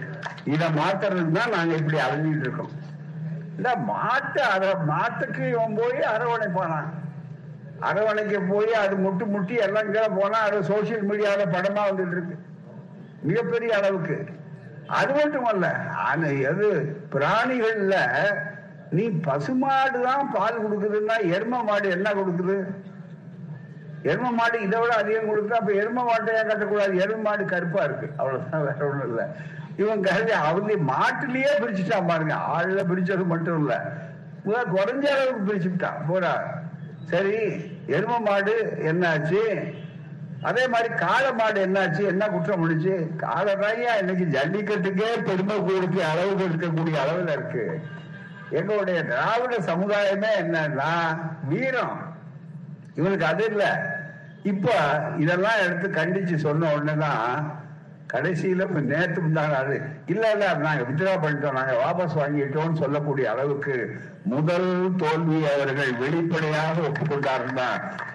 Speaker 1: இத மாத்துறதுக்கு தான் நாங்க இப்படி அலைஞ்சிட்டு இருக்கோம். இந்த மாட்டை அர மாட்டுக்கு இவன் போய் அரவணைப்பானான். அரவணைக்க போய் அது முட்டு முட்டி எல்லாம் கீழே போனா அது சோசியல் மீடியால படமா வந்துட்டு இருக்கு. மிகப்பெரிய அளவுக்கு. அது மட்டுமல்ல ஆனா எது பிராணிகள்ல நீ பசுமாடு தான் பால் கொடுக்குதுன்னா எரும மாடு என்ன கொடுக்குது? எரும மாடு இதை விட அதிகம் கொடுத்தா அப்ப எரும மாட்டை ஏன் கட்டக்கூடாது? எரும மாடு கருப்பா இருக்கு. அவ்வளவுதான் வேற ஒண்ணும் இல்ல. இவன் கருதி அவங்க மாட்டுலயே பிரிச்சுட்டான் பாருங்க. ஆள்ல பிரிச்சது மட்டும் இல்ல. குறைஞ்ச அளவுக்கு பிரிச்சுட்டான் போடா. சரி எரும மாடு என்னாச்சு? அதே மாதிரி காளை மாடு என்னாச்சு? என்ன குற்றம் முடிச்சு காளை ராயா இன்னைக்கு ஜல்லிக்கட்டுக்கே பெருமை கொடுக்க அளவுக்கு இருக்கக்கூடிய அளவுல இருக்கு. எங்களுடைய திராவிட சமுதாயமே என்னன்னா வீரம். இவனுக்கு அது இல்லை. இப்ப இதெல்லாம் எடுத்து கண்டிச்சு சொன்ன உடனே தான் கடைசியில இப்ப நேத்து முந்தாங்க இல்ல இல்ல நாங்க வித்ரா பண்ணிட்டோம். நாங்க வாபஸ் வாங்கிட்டோம்னு சொல்லக்கூடிய அளவுக்கு முதல் தோல்வி அவர்கள் வெளிப்படையாக ஒப்புக்கொண்டாருன்னா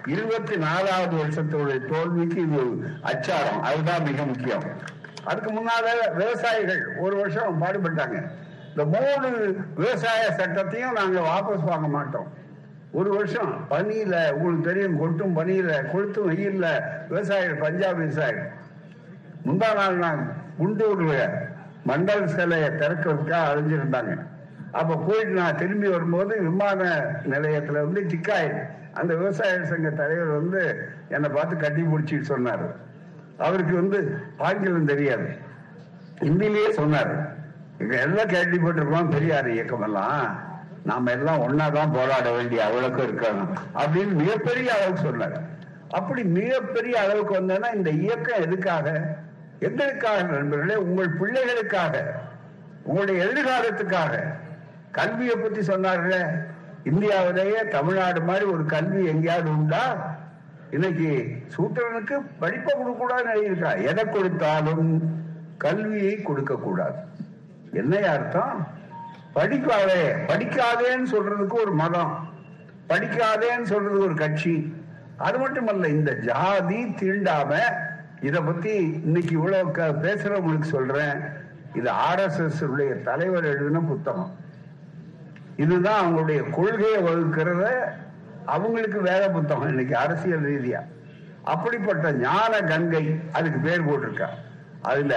Speaker 1: இருபத்தி நாலாவது வருஷத்துடைய தோல்விக்கு இது அச்சாரம். அதுதான் மிக முக்கியம். அதுக்கு முன்னால விவசாயிகள் ஒரு வருஷம் பாடுபட்டாங்க. இந்த மூணு விவசாய சட்டத்தையும் நாங்க வாபஸ் வாங்க மாட்டோம். ஒரு வருஷம் பனியில உங்களுக்கு தெரியும் கொட்டும் பனியில கொளுத்தும் வெயில்ல விவசாயிகள் பஞ்சாப் விவசாயிகள். முந்தா நாள் நான் குண்டூர்ல மண்டல் சிலையை திறக்கிறதுக்காக அழிஞ்சிருந்தாங்க அப்ப போயிட்டு நான் திரும்பி வரும்போது விமான நிலையத்துல வந்து டிக்காய் அந்த விவசாய சங்க தலைவர் வந்து என்னை பார்த்து கட்டி பிடிச்சிட்டு சொன்னார். அவருக்கு வந்து ஆங்கிலம் தெரியாது. இந்தியிலேயே சொன்னார். இங்க எல்லாம் கேள்விப்பட்டிருக்கோம் பெரியார் இயக்கம் எல்லாம் நாம எல்லாம் ஒன்னாதான் போராட வேண்டிய அளவுக்கு இருக்கணும் அப்படின்னு மிகப்பெரிய அளவுக்கு சொன்னார். அப்படி மிகப்பெரிய அளவுக்கு வந்தேன்னா இந்த இயக்கம் எதுக்காக? எதற்காக நண்பர்களே உங்கள் பிள்ளைகளுக்காக உங்களுடைய எதிர்காலத்துக்காக. கல்வியை பத்தி சொன்னார்களே இந்தியாவிலேயே தமிழ்நாடு மாதிரி ஒரு கல்வி எங்கேயாவது உண்டா? இன்னைக்கு சூத்திரனுக்கு படிப்பை கொடுக்கூடாதுன்னு எழுதியிருக்கா. இருக்கா எதை கொடுத்தாலும் கல்வியை கொடுக்க கூடாது என்ன அர்த்தம்? படிக்காதே படிக்காதேன்னு சொல்றதுக்கு ஒரு மதம் படிக்காதேன்னு சொல்றதுக்கு ஒரு கட்சி. அது மட்டுமல்ல இந்த ஜாதி தீண்டாம இத பத்தி இன்னைக்கு இவ்வளவு பேசுறவங்களுக்கு சொல்றேன். இது ஆர்எஸ்எஸ் உடைய தலைவர் எழுதின புத்தகம். இதுதான் அவங்களுடைய கொள்கையை வகுக்கிறத அவங்களுக்கு வேத புத்தகம் இன்னைக்கு அரசியல் ரீதியா. அப்படிப்பட்ட ஞான கங்கை அதுக்கு பேர் போட்டிருக்கா அதுல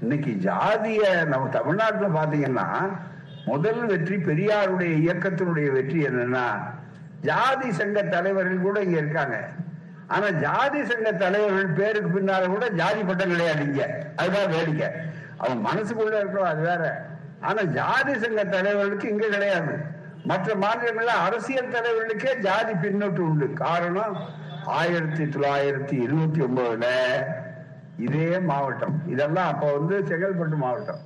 Speaker 1: இன்னைக்கு ஜாதிய நம்ம தமிழ்நாட்டுல பாத்தீங்கன்னா முதல் வெற்றி பெரியாருடைய இயக்கத்தினுடைய வெற்றி என்னன்னா ஜாதி சங்க தலைவர்கள் கூட இங்க இருக்காங்க. ஆனா ஜாதி சங்க தலைவர்கள் பேருக்கு பின்னால கூட ஜாதி பட்டம் கிடையாது இங்க. அதுதான் வேடிக்கை. அவங்க மனசுக்குள்ள இருக்கிறோம் அது வேற. ஆனா ஜாதி சங்க தலைவர்களுக்கு இங்க கிடையாது. மற்ற மாநிலங்கள்ல அரசியல் தலைவர்களுக்கே ஜாதி பின்னொட்டு உண்டு. காரணம் ஆயிரத்தி தொள்ளாயிரத்தி இருபத்தி ஒன்பதுல இதே மாவட்டம். இதெல்லாம் அப்ப வந்து செங்கல்பட்டு மாவட்டம்.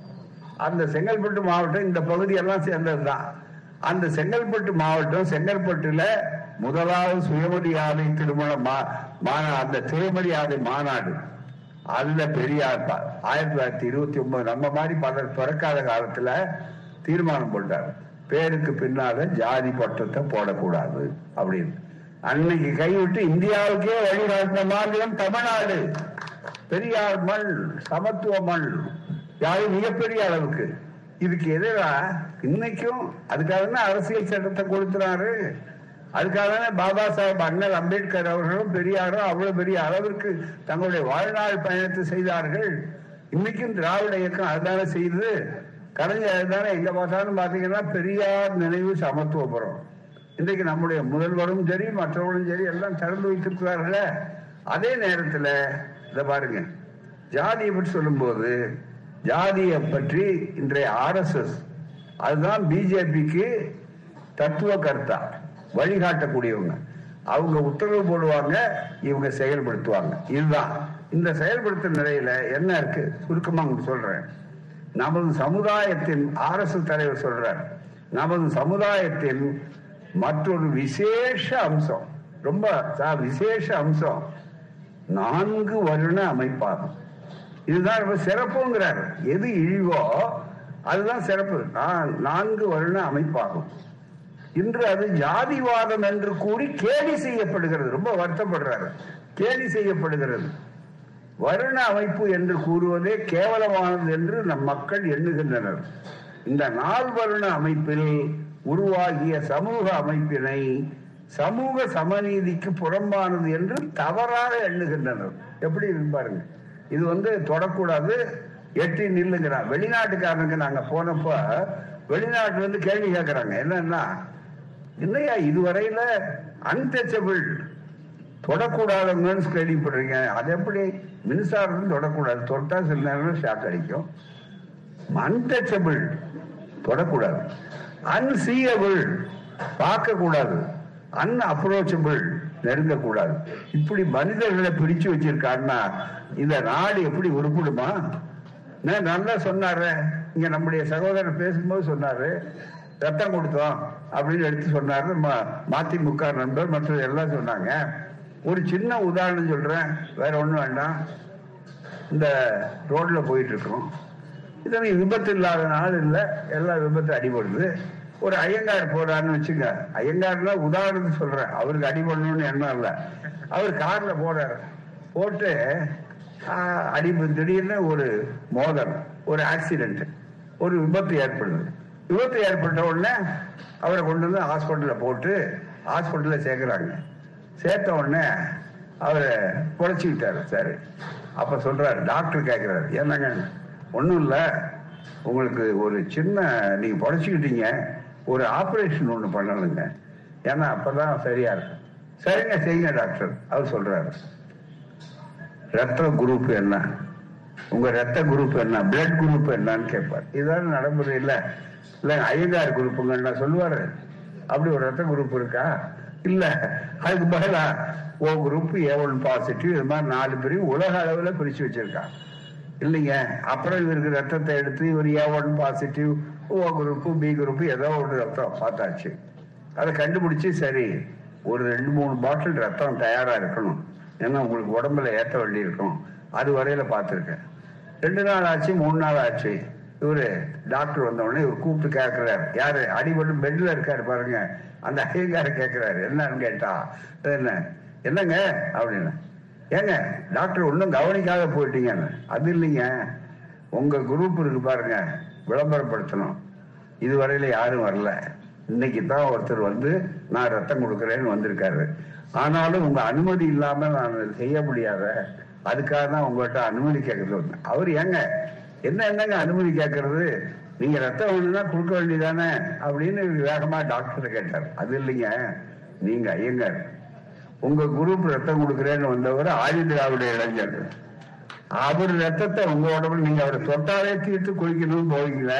Speaker 1: அந்த செங்கல்பட்டு மாவட்டம் இந்த பகுதியெல்லாம் சேர்ந்ததுதான். அந்த செங்கல்பட்டு மாவட்டம் செங்கல்பட்டுல முதலாவது சுயமரியாதை திருமண மா- மாநா அந்த சுயமரியாதை மாநாடு. அதுல பெரியார் ஆயிரத்தி தொள்ளாயிரத்தி இருபத்தி ஒன்பது நம்ம மாதிரி பலர் பிறக்காத காலத்துல தீர்மானம் போட்டார். பேருக்கு பின்னால ஜாதி பட்டத்தை போடக்கூடாது அப்படின்னு. அன்னைக்கு கைவிட்டு இந்தியாவுக்கே வழிகாட்டின மாநிலம் தமிழ்நாடு. பெரியார் மண் சமத்துவ மண் யாரும் மிகப்பெரிய அளவுக்கு. இதுக்கு எதிரா இன்னைக்கும் அதுக்காக தான் அரசியல் சட்டத்தை கொடுத்துறாரு அதுக்காக தானே பாபா சாஹேப் அண்ணல் அம்பேத்கர் அவர்களும் பெரியாரும் அவ்வளவு பெரிய அளவிற்கு தங்களுடைய வாழ்நாள் பயணத்தை செய்தார்கள். இன்னைக்கும் திராவிட இயக்கம் அதுதானே செய்யுது. கலைஞர் அதுதானே எங்க பார்த்தாலும் பாத்தீங்கன்னா பெரியார் நினைவு சமத்துவபுரம். இன்றைக்கு நம்முடைய முதல்வரும் சரி மற்றவர்களும் சரி எல்லாம் திறந்து வைத்திருக்கிறார்களே. அதே நேரத்துல இத பாருங்க. ஜாதியை பற்றி சொல்லும்போது ஜாதியை பற்றி இன்றைய ஆர்எஸ்எஸ் அதுதான் பிஜேபிக்கு தத்துவ கர்த்தா வழிகாட்டக்கூடியவங்க. அவங்க உத்தரவு போடுவாங்க இவங்க செயல்படுத்துவாங்க. இதுதான். இந்த செயல்படுத்தும் நிலையில என்ன இருக்கு? சுருக்கமா உங்களுக்கு சொல்றேன். நமது சமுதாயத்தின் அரசு தலைவர் சொல்றார் நமது சமுதாயத்தின் மற்றொரு விசேஷ அம்சம் ரொம்ப விசேஷ அம்சம் நான்கு வருண அமைப்பாகும். இதுதான் இப்ப சிறப்புங்கிறார். எது இழிவோ அதுதான் சிறப்பு. நான் நான்கு வருண அமைப்பாகும். இன்று அது ஜாதிவாதம் என்று கூறி கேலி செய்யப்படுகிறது. ரொம்ப வருத்தப்படுறாரு. கேலி செய்யப்படுகிறது. வருண அமைப்பு என்று கூறுவதே கேவலமானது என்று நம் மக்கள் எண்ணுகின்றனர். இந்த நால் வருண அமைப்பில் உருவாகிய சமூக அமைப்பினை சமூக சமநீதிக்கு புறம்பானது என்று தவறாக எண்ணுகின்றனர். எப்படி பாருங்க. இது வந்து தொடக்கூடாது எட்டி நில்லுங்கிறான் வெளிநாட்டுக்காரனுக்கு நாங்க போனப்ப வெளிநாட்டுல இருந்து கேள்வி கேட்கிறாங்க என்னன்னா இல்லையா இதுவரையில அன்டச்சபிள் தொடக்கூடாதுங்கன்னு கேள்விப்படுறீங்க அது எப்படி? மின்சாரம் தொடக்கூடாது. தொட்டா சில நேரம் ஷாக் அடிக்கும். அன்டச்சபிள் தொடக்கூடாது. அன்சீயபிள் பார்க்க கூடாது அன் அப்ரோச்சபிள் நெருங்கக்கூடாது. இப்படி மனிதர்களை பிரிச்சு வச்சிருக்காருன்னா இந்த நாடு எப்படி உருப்பிடுமா? நான் நல்லா சொன்னாரு இங்க நம்முடைய சகோதரர் பேசும்போது சொன்னாரு ரத்தம் கொடுத்தோம் அப்படின்னு எடுத்து சொன்னாரு நம்ம மதிமுக நண்பர் மற்ற எல்லாம் சொன்னாங்க. ஒரு சின்ன உதாரணம் சொல்றேன் வேற ஒண்ணும் வேண்டாம். இந்த ரோட்ல போயிட்டு இருக்கோம். இது விபத்து இல்லாத நாள் இல்லை எல்லா விபத்து அடிபடுது. ஒரு ஐயங்கார் போறாருன்னு வச்சுங்க. ஐயங்கார்னா உதாரணத்துக்கு சொல்றேன். அவருக்கு அடிபடணும்னு எண்ணம் இல்லை. அவர் கார்ல போறாரு. போட்டு ஆஹ், திடீர்னு ஒரு மோதல் ஒரு ஆக்சிடென்ட் ஒரு விபத்து ஏற்படுது. விபத்து ஏற்பட்ட உடனே அவரை கொண்டு வந்து ஹாஸ்பிட்டல்ல போட்டு ஹாஸ்பிட்டல்ல சேர்க்குறாங்க. சேர்த்த உடனே அவரை குறைச்சிக்கிட்டாரு சார். அப்ப சொல்றாரு டாக்டர் கேட்கிறாரு என்னங்க ஒன்றும் இல்லை. உங்களுக்கு ஒரு சின்ன நீங்க புடைச்சிக்கிட்டீங்க ஒரு ஆப்ரேஷன் ஒன்று பண்ணணுங்க. ஏன்னா அப்பதான் சரியா இருக்கும். சரிங்க செய்யுங்க டாக்டர் அவர் சொல்றாரு. ரத்த குரூப் என்ன? உங்க ரத்த குரூப் என்ன? பிளட் குரூப் என்னன்னு கேட்பார் இதுதான் நடைமுறை இல்ல. இல்ல ஐந்தார் குரூப்புங்கன்னா சொல்லுவாரு? அப்படி ஒரு ரத்த குரூப் இருக்கா? இல்ல. அதுக்கு பதிலா O group A one positive இது மாதிரி நாலு பேரையும் உலக அளவுல பிரிச்சு வச்சிருக்கான் இல்லைங்க. அப்புறம் இவருக்கு ரத்தத்தை எடுத்து இவர் A one positive O group B group ஏதோ ஒரு ரத்தம் பார்த்தாச்சு. அதை கண்டுபிடிச்சு சரி ஒரு ரெண்டு மூணு பாட்டில் ரத்தம் தயாரா இருக்கணும். ஏன்னா உங்களுக்கு உடம்புல ஏற்ற வேண்டி இருக்கும். அது வரையில பார்த்துருக்கேன். ரெண்டு நாள் ஆச்சு மூணு நாள் ஆச்சு. இவரு டாக்டர் வந்தவொடனே இவர் கூப்பிட்டு கேட்குறாரு யார்? அடிபட்டு பெட்டில் இருக்காரு பாருங்க. அந்த ஐயங்கார கேட்கிறாரு என்னன்னு கேட்டா என்ன? என்னங்க? அப்படின்னு. ஏங்க டாக்டர் ஒன்றும் கவனிக்காத போயிட்டீங்கன்னு. அது இல்லைங்க. உங்க குரூப் இருக்கு பாருங்க. விளம்பரப்படுத்தணும். இதுவரையில யாரும் வரல. இன்னைக்கு தான் ஒருத்தர் வந்து நான் ரத்தம் கொடுக்கறேன்னு வந்திருக்காரு. ஆனாலும் உங்க அனுமதி இல்லாம நான் செய்ய முடியாத அதுக்காக தான் உங்கள்கிட்ட அனுமதி கேட்கறது அவர் ஏங்க என்ன என்னங்க அனுமதி கேட்கறது? நீங்க ரத்தம் வேணும்னா கொடுக்க வேண்டியதானே? அப்படின்னு வேகமா டாக்டர் கேட்டார். அது இல்லைங்க. நீங்க ஐயங்கார். உங்க குரூப் ரத்தம் கொடுக்குறேன்னு வந்தவர் ஆதி திராவிட இளைஞர். அவர் ரத்தத்தை உங்க உடம்புல நீங்க அவரை தொட்டாலே தீர்த்து குளிக்கணும்னு போவீங்கள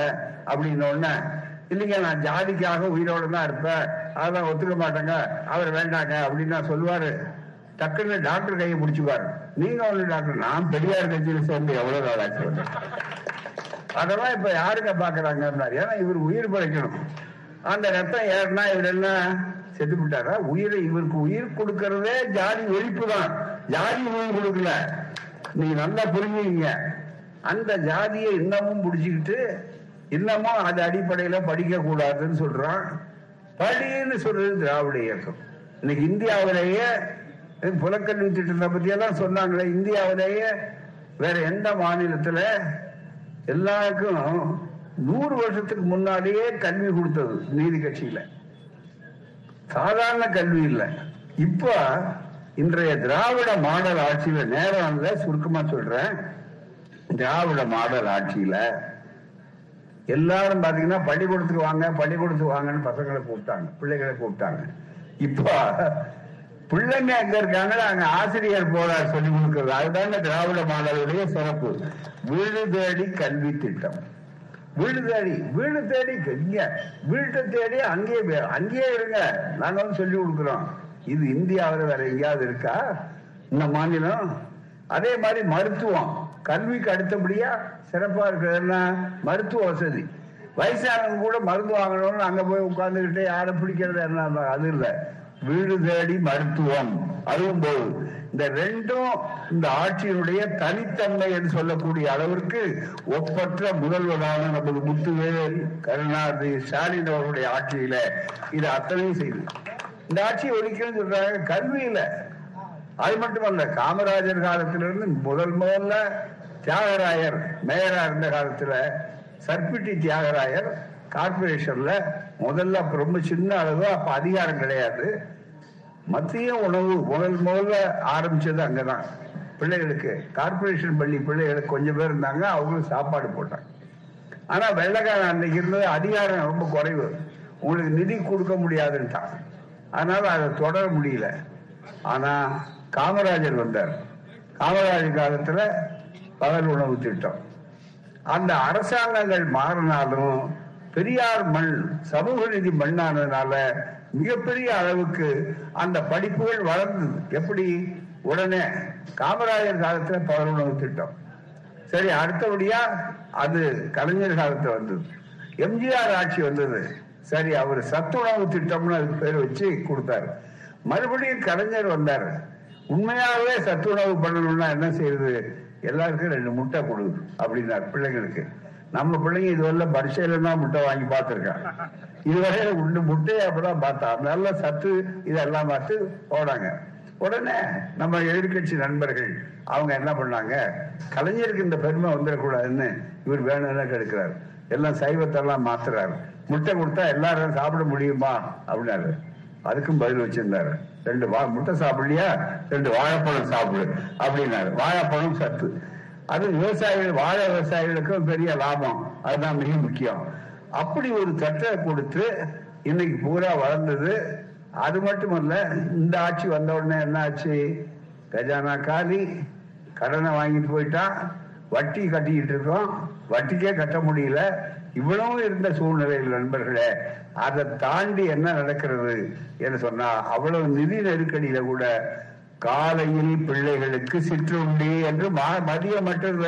Speaker 1: அப்படின்னு இல்லைங்க நான் ஜாதிக்காக உயிரோட தான் இருப்பேன். அதான் ஒத்துக்க மாட்டேங்க. அவர் வேண்டாங்க அப்படின்னு நான் சொல்லுவாரு. டக்குன்னு டாக்டர் கையை பிடிச்சுப்பாரு நீங்க ஒண்ணு டாக்டர் நான் பெரியார் கட்சியில் சேர்ந்து எவ்வளவு நாள் ஆச்சு அதெல்லாம் இப்ப யாருங்க பாக்குறாங்க ஏன்னா இவர் உயிர் பிழைக்கணும் அந்த ரத்தம் ஏறினா இவர் என்ன செத்து விட்டாரா உயிரை இவருக்கு உயிர் கொடுக்கறதே ஜாதி ஒழிப்பு தான். ஜாதி உயிர் கொடுக்கல. நீங்க நல்லா புரிஞ்சுங்க அந்த ஜாதியை இன்னமும் பிடிச்சுக்கிட்டு இன்னமும் அது அடிப்படையில படிக்க கூடாதுன்னு சொல்றான். படின்னு சொல்றது திராவிட இயக்கம். இன்னைக்கு இந்தியாவிலேயே புலக்கல்வி திட்டத்தை பத்தி எல்லாம் சொன்னாங்களே இந்தியாவிலேயே வேற எந்த மாநிலத்துல எல்லாருக்கும் நூறு வருஷத்துக்கு முன்னாடியே கல்வி கொடுத்தது நீதி கட்சியில. சாதாரண கல்வி இல்லை. இப்ப இன்றைய திராவிட மாடல் ஆட்சியில நேரம் இல்ல சுருக்கமா சொல்றேன். திராவிட மாடல் ஆட்சியில எல்லாரும் பாத்தீங்கன்னா பள்ளிக்கூடத்துக்கு வாங்க பள்ளிக்கூடத்துக்கு வாங்கன்னு பசங்களை கூப்பிட்டாங்க பிள்ளைகளை கூப்பிட்டாங்க. இப்ப பிள்ளைங்க அங்க இருக்காங்க அங்க ஆசிரியர் போறார் சொல்லி கொடுக்கிறது. அதுதாங்க திராவிட மாடலுடைய சிறப்பு. வீடு தேடி கல்வி திட்டம். வீடு தேடி வீடு தேடி இங்க. வீட்டை தேடி அங்கேயே அங்கேயே இருங்க. நாங்க வந்து சொல்லி கொடுக்குறோம். இது இந்தியாவில் வேற எங்கேயாவது இருக்கா? இந்த மாநிலம்? அதே மாதிரி மருத்துவம். கல்விக்கு அடுத்தபடியா சிறப்பா இருக்கிறதுனா மருத்துவ வசதி. வயசானவங்க கூட மருந்து வாங்கணும்னு அங்க போய் உட்கார்ந்துகிட்டு யாரை பிடிக்கிறது என்ன? அது இல்ல. வீடு தேடி மருத்துவம். அதுவும் போது இந்த ரெண்டும் இந்த ஆட்சியினுடைய தனித்தன்மை என்று சொல்லக்கூடிய அளவிற்கு ஒப்பற்ற முதல்வரான நமது முத்துவேல் கருணாநிதி ஸ்டாலின் அவர்களுடைய ஆட்சியில இது அத்தனையும் செய்து. இந்த ஆட்சியை ஒழிக்கணும்னு சொல்றாங்க. கல்வியில. அது மட்டுமல்ல காமராஜர் காலத்திலிருந்து முதல் முதல்ல தியாகராயர் மேயரா இருந்த காலத்துல சர்பிட்டி தியாகராயர் கார்பரேஷன்ல முதல்ல அப்ப ரொம்ப சின்ன அளவு அப்ப அதிகாரம் கிடையாது. மத்திய உணவு முதல் முதல்ல ஆரம்பிச்சது அங்கதான். பிள்ளைகளுக்கு கார்பரேஷன் பள்ளி பிள்ளைகளுக்கு கொஞ்சம் பேர் இருந்தாங்க அவங்களும் சாப்பாடு போட்டாங்க. ஆனா வெள்ளக்காரன் அன்னைக்கு இருந்தது அதிகாரம் ரொம்ப குறைவு. உங்களுக்கு நிதி கொடுக்க முடியாதுன்ட்டான். அதனால அதை தொடர முடியல. ஆனா காமராஜர் வந்தார். காமராஜர் காலத்துல பகல் உணவு திட்டம். அந்த அரசாங்கங்கள் மாறினாலும் பெரியார் மண் சமூக நீதி மண்ணானதுனால மிகப்பெரிய அளவுக்கு அந்த படிப்புகள் வளர்ந்தது. எப்படி? உடனே காமராஜர் காலத்துல பகல் உணவு திட்டம். சரி அடுத்தபடியா அது கலைஞர் காலத்துல வந்தது. எம்ஜிஆர் ஆட்சி வந்தது. சரி அவர் சத்துணவு திட்டம்னு அதுக்கு பேர் வச்சு கொடுத்தாரு. மறுபடியும் கலைஞர் வந்தாரு. உண்மையாகவே சத்துணவு பண்ணணும்னா என்ன செய்யுது? எல்லாருக்கும் ரெண்டு முட்டை கொடுக்குது அப்படின்னார் பிள்ளைங்களுக்கு. நம்ம பிள்ளைங்க இதுவரை பரிசையில தான் முட்டை வாங்கி பார்த்துருக்காங்க. இதுவரை உண்டு முட்டையை அப்பதான் பார்த்தா நல்ல சத்து இதெல்லாம் பார்த்து போனாங்க. உடனே நம்ம எதிர்கட்சி நண்பர்கள் அவங்க என்ன பண்ணாங்க? கலைஞருக்கு இந்த பெருமை வந்துடக்கூடாதுன்னு இவர் வேணும்னா கெடுக்கிறார் எல்லாம் சைவத்தெல்லாம் மாத்துறாரு. முட்டை கொடுத்தா எல்லாரும் சாப்பிட முடியுமா? அப்படின்னாரு. அதுக்கும் பதில் வச்சிருந்தாரு. ரெண்டு வா முட்டை சாப்பிடலையா? ரெண்டு வாழைப்பழம் சாப்பிடு அப்படின்னாரு. வாழைப்பழம் சத்து. அது விவசாயிகள் வாழை விவசாயிகளுக்கும் பெரிய லாபம். அதுதான் மிக முக்கியம். அப்படி ஒரு சட்டை கொடுத்து இன்னைக்கு பூரா வளர்ந்தது. அது மட்டுமல்ல இந்த ஆட்சி வந்த உடனே என்ன ஆச்சு? கஜானா காலி கடனை வாங்கிட்டு போயிட்டான் வட்டி கட்டிக்கிட்டு இருக்கோம் வட்டிக்கே கட்ட முடியல. இவ்வளவு இருந்த சூழ்நிலையில் நண்பர்களே அதை தாண்டி என்ன நடக்கிறது என்று சொன்னா அவ்வளவு நிதி நெருக்கடியில கூட காலையில் பிள்ளைகளுக்கு சிற்றுண்டி என்று மா- மதியம் மட்டும்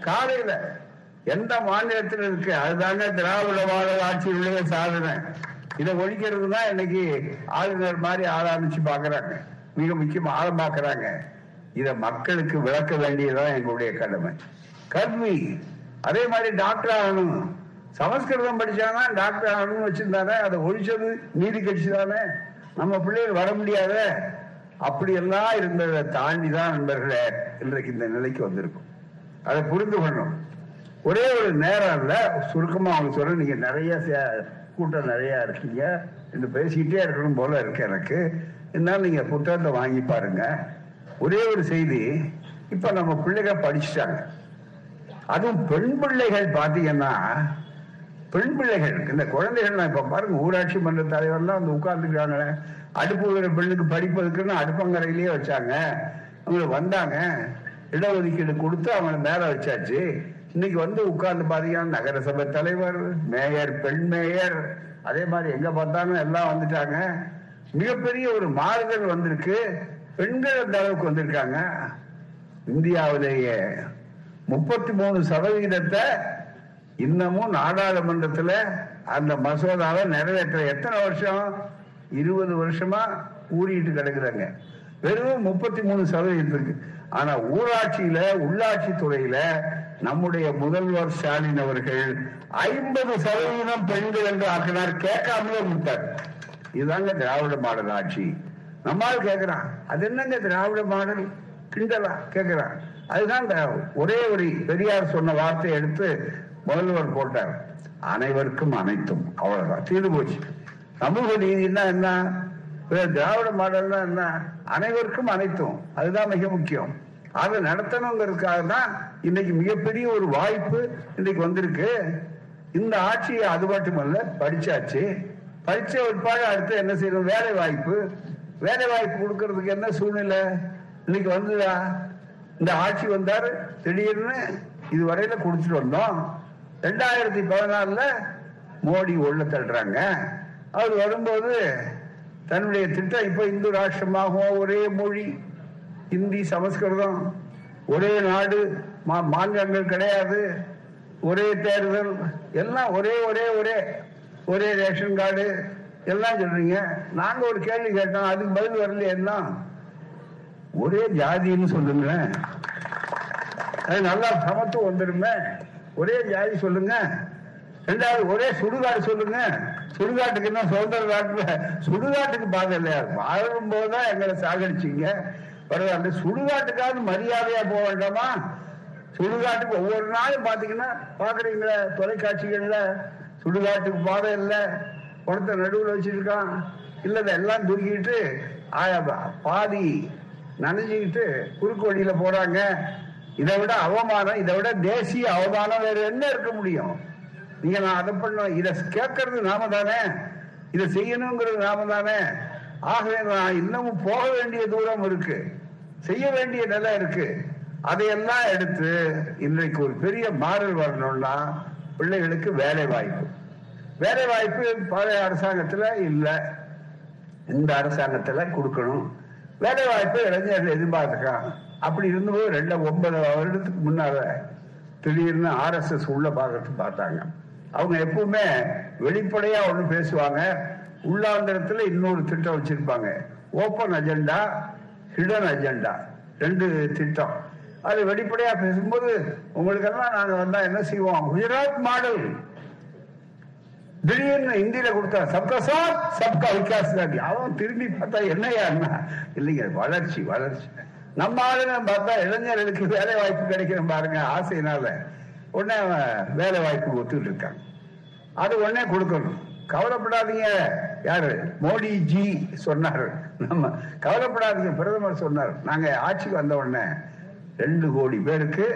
Speaker 1: காலையில. எந்த மாநிலத்தில் இருக்கு? அதுதாங்க திராவிட மாடல் ஆட்சியுடைய சாதனை. இதை ஒழிக்கிறது தான் இன்னைக்கு ஆளுநர் மாதிரி ஆரம்பிச்சு பாக்குறாங்க மிக முக்கியமா ஆழம் இதை மக்களுக்கு விளக்க வேண்டியதுதான் எங்களுடைய கடமை. கல்வி. அதே மாதிரி டாக்டர் ஆகணும். சமஸ்கிருதம் படிச்சானா டாக்டர் ஆகணும்னு வச்சிருந்தானே அதை ஒழிச்சது நீதி கட்சி தானே நம்ம பிள்ளைகள் வர முடியாத. அப்படி எல்லாம் இருந்ததை தாண்டி தான் நண்பர்களே இன்றைக்கு இந்த நிலைக்கு வந்திருக்கும். அதை புரிந்து கொள்ளணும். ஒரே ஒரு நேரம் இல்ல சுருக்கமா அவங்க சொல்ற நீங்க நிறைய சே- கூட்டம் நிறைய இருக்கீங்க. இந்த பேசிக்கிட்டே இருக்கணும் போல இருக்கு எனக்கு. இருந்தாலும் நீங்க புத்தகத்தை வாங்கி பாருங்க. ஒரே ஒரு செய்தி இப்ப நம்ம பிள்ளைகள் படிச்சுட்டாங்க. அதுவும் பெண் பிள்ளைகள் பாத்தீங்கன்னா பெண் பிள்ளைகள் இந்த குழந்தைகள் இப்ப பாருங்க ஊராட்சி மன்ற தலைவர்லாம் வந்து உட்கார்ந்துக்கிறாங்களே அடுப்பு வைக்கிற பெண்ணுக்கு படிப்பதுக்குன்னு அடுப்பங்கரையிலேயே வச்சாங்க. அவங்க வந்தாங்க இடஒதுக்கீடு கொடுத்து அவங்களை மேல வச்சாச்சு. இன்னைக்கு வந்து உட்கார்ந்து பாத்தீங்கன்னா நகரசபை தலைவர் மேயர் பெண் மேயர் அதே மாதிரி எங்க பார்த்தாலும் எல்லாம் வந்துட்டாங்க. மிகப்பெரிய ஒரு மாறுதல் வந்திருக்கு. பெண்கள் அந்த அளவுக்கு வந்திருக்காங்க. இந்தியாவிலேயே முப்பத்தி மூணு சதவிகிதத்தை இன்னமும் நாடாளுமன்றத்துல அந்த மசோதாவை நிறைவேற்ற எத்தனை வருஷம்? இருபது வருஷமா ஊறிட்டு கிடக்குறாங்க. வெறும் முப்பத்தி மூணு சதவீதத்துக்கு ஆனா ஊராட்சியில உள்ளாட்சி துறையில நம்முடைய முதல்வர் ஸ்டாலின் அவர்கள் ஐம்பது சதவீதம் பெண்கள் என்று ஆக்கினார். கேட்காமலே விட்டார் இதுதாங்க திராவிட மாடல் ஆட்சி. நம்மால் கேட்கிறான். அது என்னங்க திராவிட மாடல்? கிண்டலா? கேட்கிறான். அதுதான் இந்த ஒரே ஒரு பெரியார் சொன்ன வார்த்தையை எடுத்து முதல்வர் போட்டார். அனைவருக்கும் அனைத்தும். அவ்வளவுதான். தீர்ந்து போச்சு. சமூக நீதினா என்ன? திராவிட மாடல்னா என்ன? அனைவருக்கும் அனைத்தும். அதுதான் மிக முக்கியம். அதை நடத்தணுங்கிறதுக்காக தான் இன்னைக்கு மிகப்பெரிய ஒரு வாய்ப்பு இன்னைக்கு வந்திருக்கு. இந்த ஆட்சியை அது மட்டுமல்ல படிச்சாச்சு. படிச்ச உட்பாடு அடுத்து என்ன செய்யணும்? வேலை வாய்ப்பு வேலை வாய்ப்பு கொடுக்கறதுக்கு என்ன சூழ்நிலை? இன்னைக்கு வந்துதா? இந்த ஆட்சி வந்தாரு திடீர்னு இதுவரையில கொடுத்துட்டு வந்தோம். ரெண்டாயிரத்தி பதினாலுல மோடி உள்ள தள்ளுறாங்க. அவர் வரும்போது தன்னுடைய திட்டம் இப்ப இந்து ராஷ்டிரமாகவும் ஒரே மொழி இந்தி சமஸ்கிருதம் ஒரே நாடு மா- மாநிலங்கள் கிடையாது ஒரே தேர்தல் எல்லாம் ஒரே ஒரே ஒரே ஒரே ரேஷன் கார்டு எல்லாம் சொல்றீங்க. நாங்க ஒரு கேள்வி கேட்டோம் அதுக்கு பதில் வரலையே என்ன ஒரே ஜாதின்னு சொல்லுங்க. அது நல்லா சமத்துவம் வந்துடுங்க ஒரே ஜாதி சொல்லுங்க. ரெண்டாவது ஒரே சுடுகாடு சொல்லுங்க. சுடுகாட்டுக்கு என்ன சுதந்திர நாட்டுல சுடுகாட்டுக்கு பாதை இல்லையா? வாழும் போதுதான் எங்களை சாகடிச்சீங்க. பரவாயில்ல சுடுகாட்டுக்காவது மரியாதையா போக வேண்டாமா? சுடுகாட்டுக்கு ஒவ்வொரு நாளும் பாத்தீங்கன்னா பாக்குறீங்களா? தொலைக்காட்சிகள்ல சுடுகாட்டுக்கு பாதை இல்லை. குளத்தை நடுவில் வச்சிருக்கான். இல்ல எல்லாம் தூக்கிட்டு பாதி நனைஞ்சுக்கிட்டு குறுக்கு வழியில போறாங்க. இதை விட அவமானம் இதை விட தேசிய அவமானம் வேற என்ன இருக்க முடியும்? நீங்க நான் அதை பண்ண இதை கேட்கறது நாம தானே இதை செய்யணுங்கிறது நாம தானே ஆகவே நான் இன்னமும் போக வேண்டிய தூரம் இருக்கு. செய்ய வேண்டிய நிலை இருக்கு. அதையெல்லாம் எடுத்து இன்றைக்கு ஒரு பெரிய மாறல் வரணும்னா பிள்ளைகளுக்கு வேலை வாய்ப்பு. வேலை வாய்ப்பு பழைய அரசாங்கத்துல இல்ல. இந்த அரசாங்கத்துல கொடுக்கணும். வேலை வாய்ப்பை இளைஞர்கள் எதிர்பார்த்துருக்கான் அப்படி இருந்தபோது ரெண்டு ஒன்பது வருடத்துக்கு முன்னால திடீர்னு ஆர்எஸ்எஸ் உள்ள பார்க்கறதுக்கு பார்த்தாங்க. அவங்க எப்பவுமே வெளிப்படையா ஒன்று பேசுவாங்க. உள்ளாந்திரத்துல இன்னொரு திட்டம் வச்சிருப்பாங்க. Open agenda hidden agenda. ரெண்டு திட்டம். அது வெளிப்படையா பேசும்போது உங்களுக்கெல்லாம் நாங்கள் வந்தா என்ன செய்வோம்? குஜராத் மாடல். திடீர்னு இந்தியில கொடுத்தா சப்கா சாத் சப்கா விகாஸ் காட்டி அவன் திரும்பி பார்த்தா என்னையா இல்லைங்க வளர்ச்சி வளர்ச்சி. நம்ம ஆளுங்க பார்த்தா இளைஞர்களுக்கு வேலை வாய்ப்பு கிடைக்கணும் பாருங்க ஆசையினால. உடனே அவன் வேலை வாய்ப்பு ஒத்துட்டு இருக்காங்க அது உடனே கொடுக்கணும். கவலைப்படாதீங்க. யாரு? மோடி ஜி சொன்னார். நம்ம கவலைப்படாதீங்க பிரதமர் சொன்னார். நாங்க ஆட்சிக்கு வந்த உடனே ரெண்டு கோடி பேருக்கு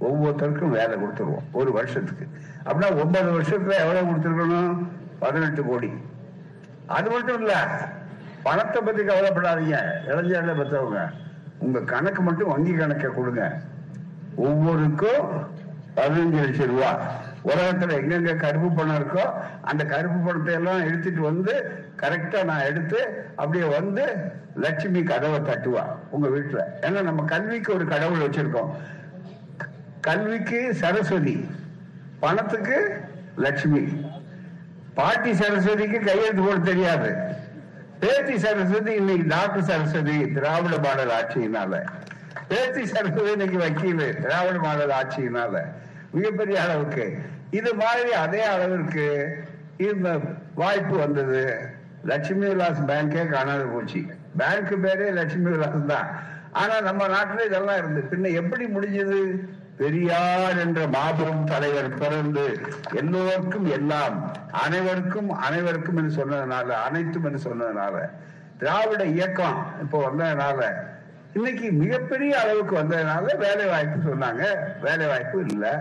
Speaker 1: ஒவ்வொருத்தருக்கும் வேலை கொடுத்துருவோம். ஒரு வருஷத்துக்கு. அப்படின்னா ஒன்பது வருஷத்துல எவ்வளவு கொடுத்துருக்கணும்? பதினெட்டு கோடி. அது மட்டும் இல்ல பணத்தை பத்தி கவலைப்படாதீங்க. இளைஞர்களை பத்தவங்க உங்க கணக்கு மட்டும் வங்கி கணக்கை கொடுங்க. ஒவ்வொருக்கும் பதினஞ்சு லட்சம் ரூபா. உலகத்துல எங்கெங்க கருப்பு பணம் இருக்கோ அந்த கருப்பு பணத்தை எல்லாம் எடுத்துட்டு வந்து கரெக்டா நான் எடுத்து அப்படியே வந்து லட்சுமி கதவை தட்டுவா உங்க வீட்டுல. ஏன்னா நம்ம கல்விக்கு ஒரு கடவுள் வச்சிருக்கோம். கல்விக்கு சரஸ்வதி பணத்துக்கு லட்சுமி. பாட்டி சரஸ்வதிக்கு கையெழுத்து போட தெரியாது. பேத்தி சரஸ்வதி இன்னைக்கு டாக்டர் சரஸ்வதி திராவிட மாடல் ஆட்சியினால. பேத்தி சரஸ்வதி இன்னைக்கு வக்கீல் திராவிட மாடல் ஆட்சியினால. மிகப்பெரிய அளவுக்கு. இது மாதிரி அதே அளவிற்கு இந்த வாய்ப்பு வந்தது. லட்சுமி விலாஸ் பேங்கே காணாது போச்சு. பேங்க் பேரே லட்சுமி விலாஸ் தான். ஆனா நம்ம நாட்டுல இதெல்லாம் இருந்து பின்ன எப்படி முடிஞ்சது? பெரியார் என்ற மாபெரும் தலைவர் பிறந்து எல்லோருக்கும் எல்லாம் அனைவருக்கும் அனைவருக்கும் என்று சொன்னதுனால அனைத்தும் என்று சொன்னதுனால திராவிட இயக்கம் இப்போ வந்ததுனால இன்னைக்கு மிகப்பெரிய அளவுக்கு வந்ததுனால வேலை வாய்ப்பு சொன்னாங்க. வேலை வாய்ப்பு இல்லை.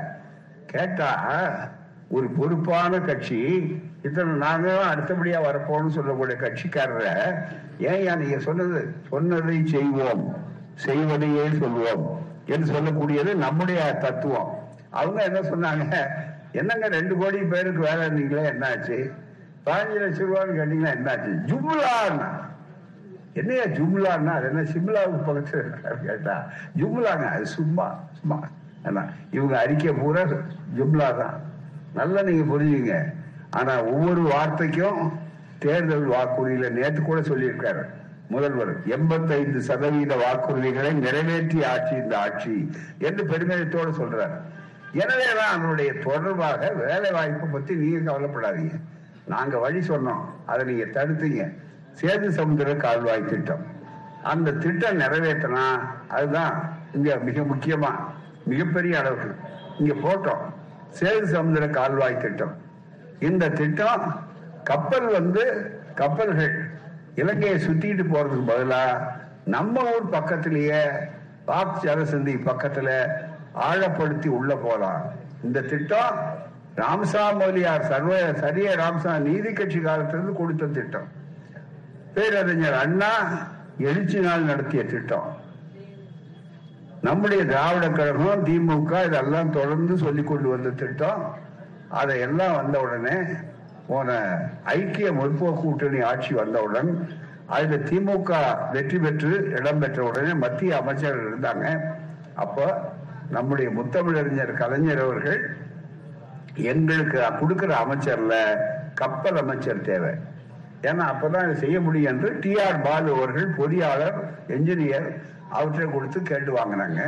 Speaker 1: கேட்டா ஒரு பொறுப்பான கட்சி இத்தனை நாங்க அடுத்தபடியா வரப்போன்னு சொல்லக்கூடிய கட்சிக்காரர ஏன் நீங்க சொன்னது சொன்னதை செய்வோம். செய்வதையே சொல்லுவோம் என்று சொல்லக்கூடியது நம்முடைய தத்துவம். அவங்க என்ன சொன்னாங்க? என்னங்க ரெண்டு கோடி பேருக்கு வேலை இருந்தீங்களே என்னாச்சு? பதினஞ்சு லட்சம் ரூபான்னு கேட்டீங்கன்னா என்னாச்சு? ஜும்லான்னா. என்னையா ஜும்லான்னா? அது என்ன சிம்லாவுக்கு பக்கத்துல இருக்காரு கேட்டா ஜும்லாங்க அது சும்மா சும்மா. என்ன இவங்க அறிக்கை பூரா ஜும்லா தான் நல்லா நீங்க புரிஞ்சுங்க. ஆனா ஒவ்வொரு வார்த்தைக்கும் தேர்தல் வாக்குறுதியில நேற்று கூட சொல்லியிருக்காரு. முதல்வர் எண்பத்தைந்து சதவீத வாக்குறுதிகளை நிறைவேற்றி ஆட்சி இந்த ஆட்சி என்று பெருமிதத்தோடு சொல்றார். எனவேதான் அதனுடைய தொடர்பாக வேலை வாய்ப்பை பத்தி நீங்க கவலைப்படாதீங்க. நாங்க வழி சொன்னோம். அதை நீங்க தடுத்தீங்க. சேது சமுத்திர கால்வாய் திட்டம். அந்த திட்டம் நிறைவேற்றினா அதுதான் இங்க மிக முக்கியமா மிகப்பெரிய அளவுக்கு. இங்க போட்டோம். சேது சமுதிர கால்வாய் திட்டம். இந்த திட்டம் கப்பல் வந்து கப்பல்கள் இலங்கையை சுத்திட்டு போறதுக்கு பதிலா நம்ம ஊர் பக்கத்திலேயே பாக் ஜலசந்தி பக்கத்துல ஆழப்படுத்தி உள்ள போலாம். இந்த திட்டம் ராமசாமலியார் சர்வ சரிய ராம்சா நீதி கட்சி காலத்திலிருந்து கொடுத்த திட்டம். பேரறிஞர் அண்ணா எழுச்சி நாள் நடத்திய திட்டம். நம்முடைய திராவிட கழகம் திமுக இதெல்லாம் தொடர்ந்து சொல்லி கொண்டு வந்த திட்டம். அதையெல்லாம் வந்த உடனே போன ஐக்கிய முற்போக்கு கூட்டணி ஆட்சி வந்தவுடன் அதில் திமுக வெற்றி பெற்று இடம் பெற்ற உடனே மத்திய அமைச்சர்கள் இருந்தாங்க. அப்போ நம்முடைய முத்தமிழறிஞர் கலைஞர் அவர்கள் எங்களுக்கு கொடுக்கிற அமைச்சர்ல கப்பல் அமைச்சர் தேவை. ஏன்னா அப்பதான் இதை செய்ய முடியும் என்று டி ஆர் பாலு அவர்கள் பொறியாளர் என்ஜினியர் அவற்றை கொடுத்து கேட்டு வாங்கினாங்க.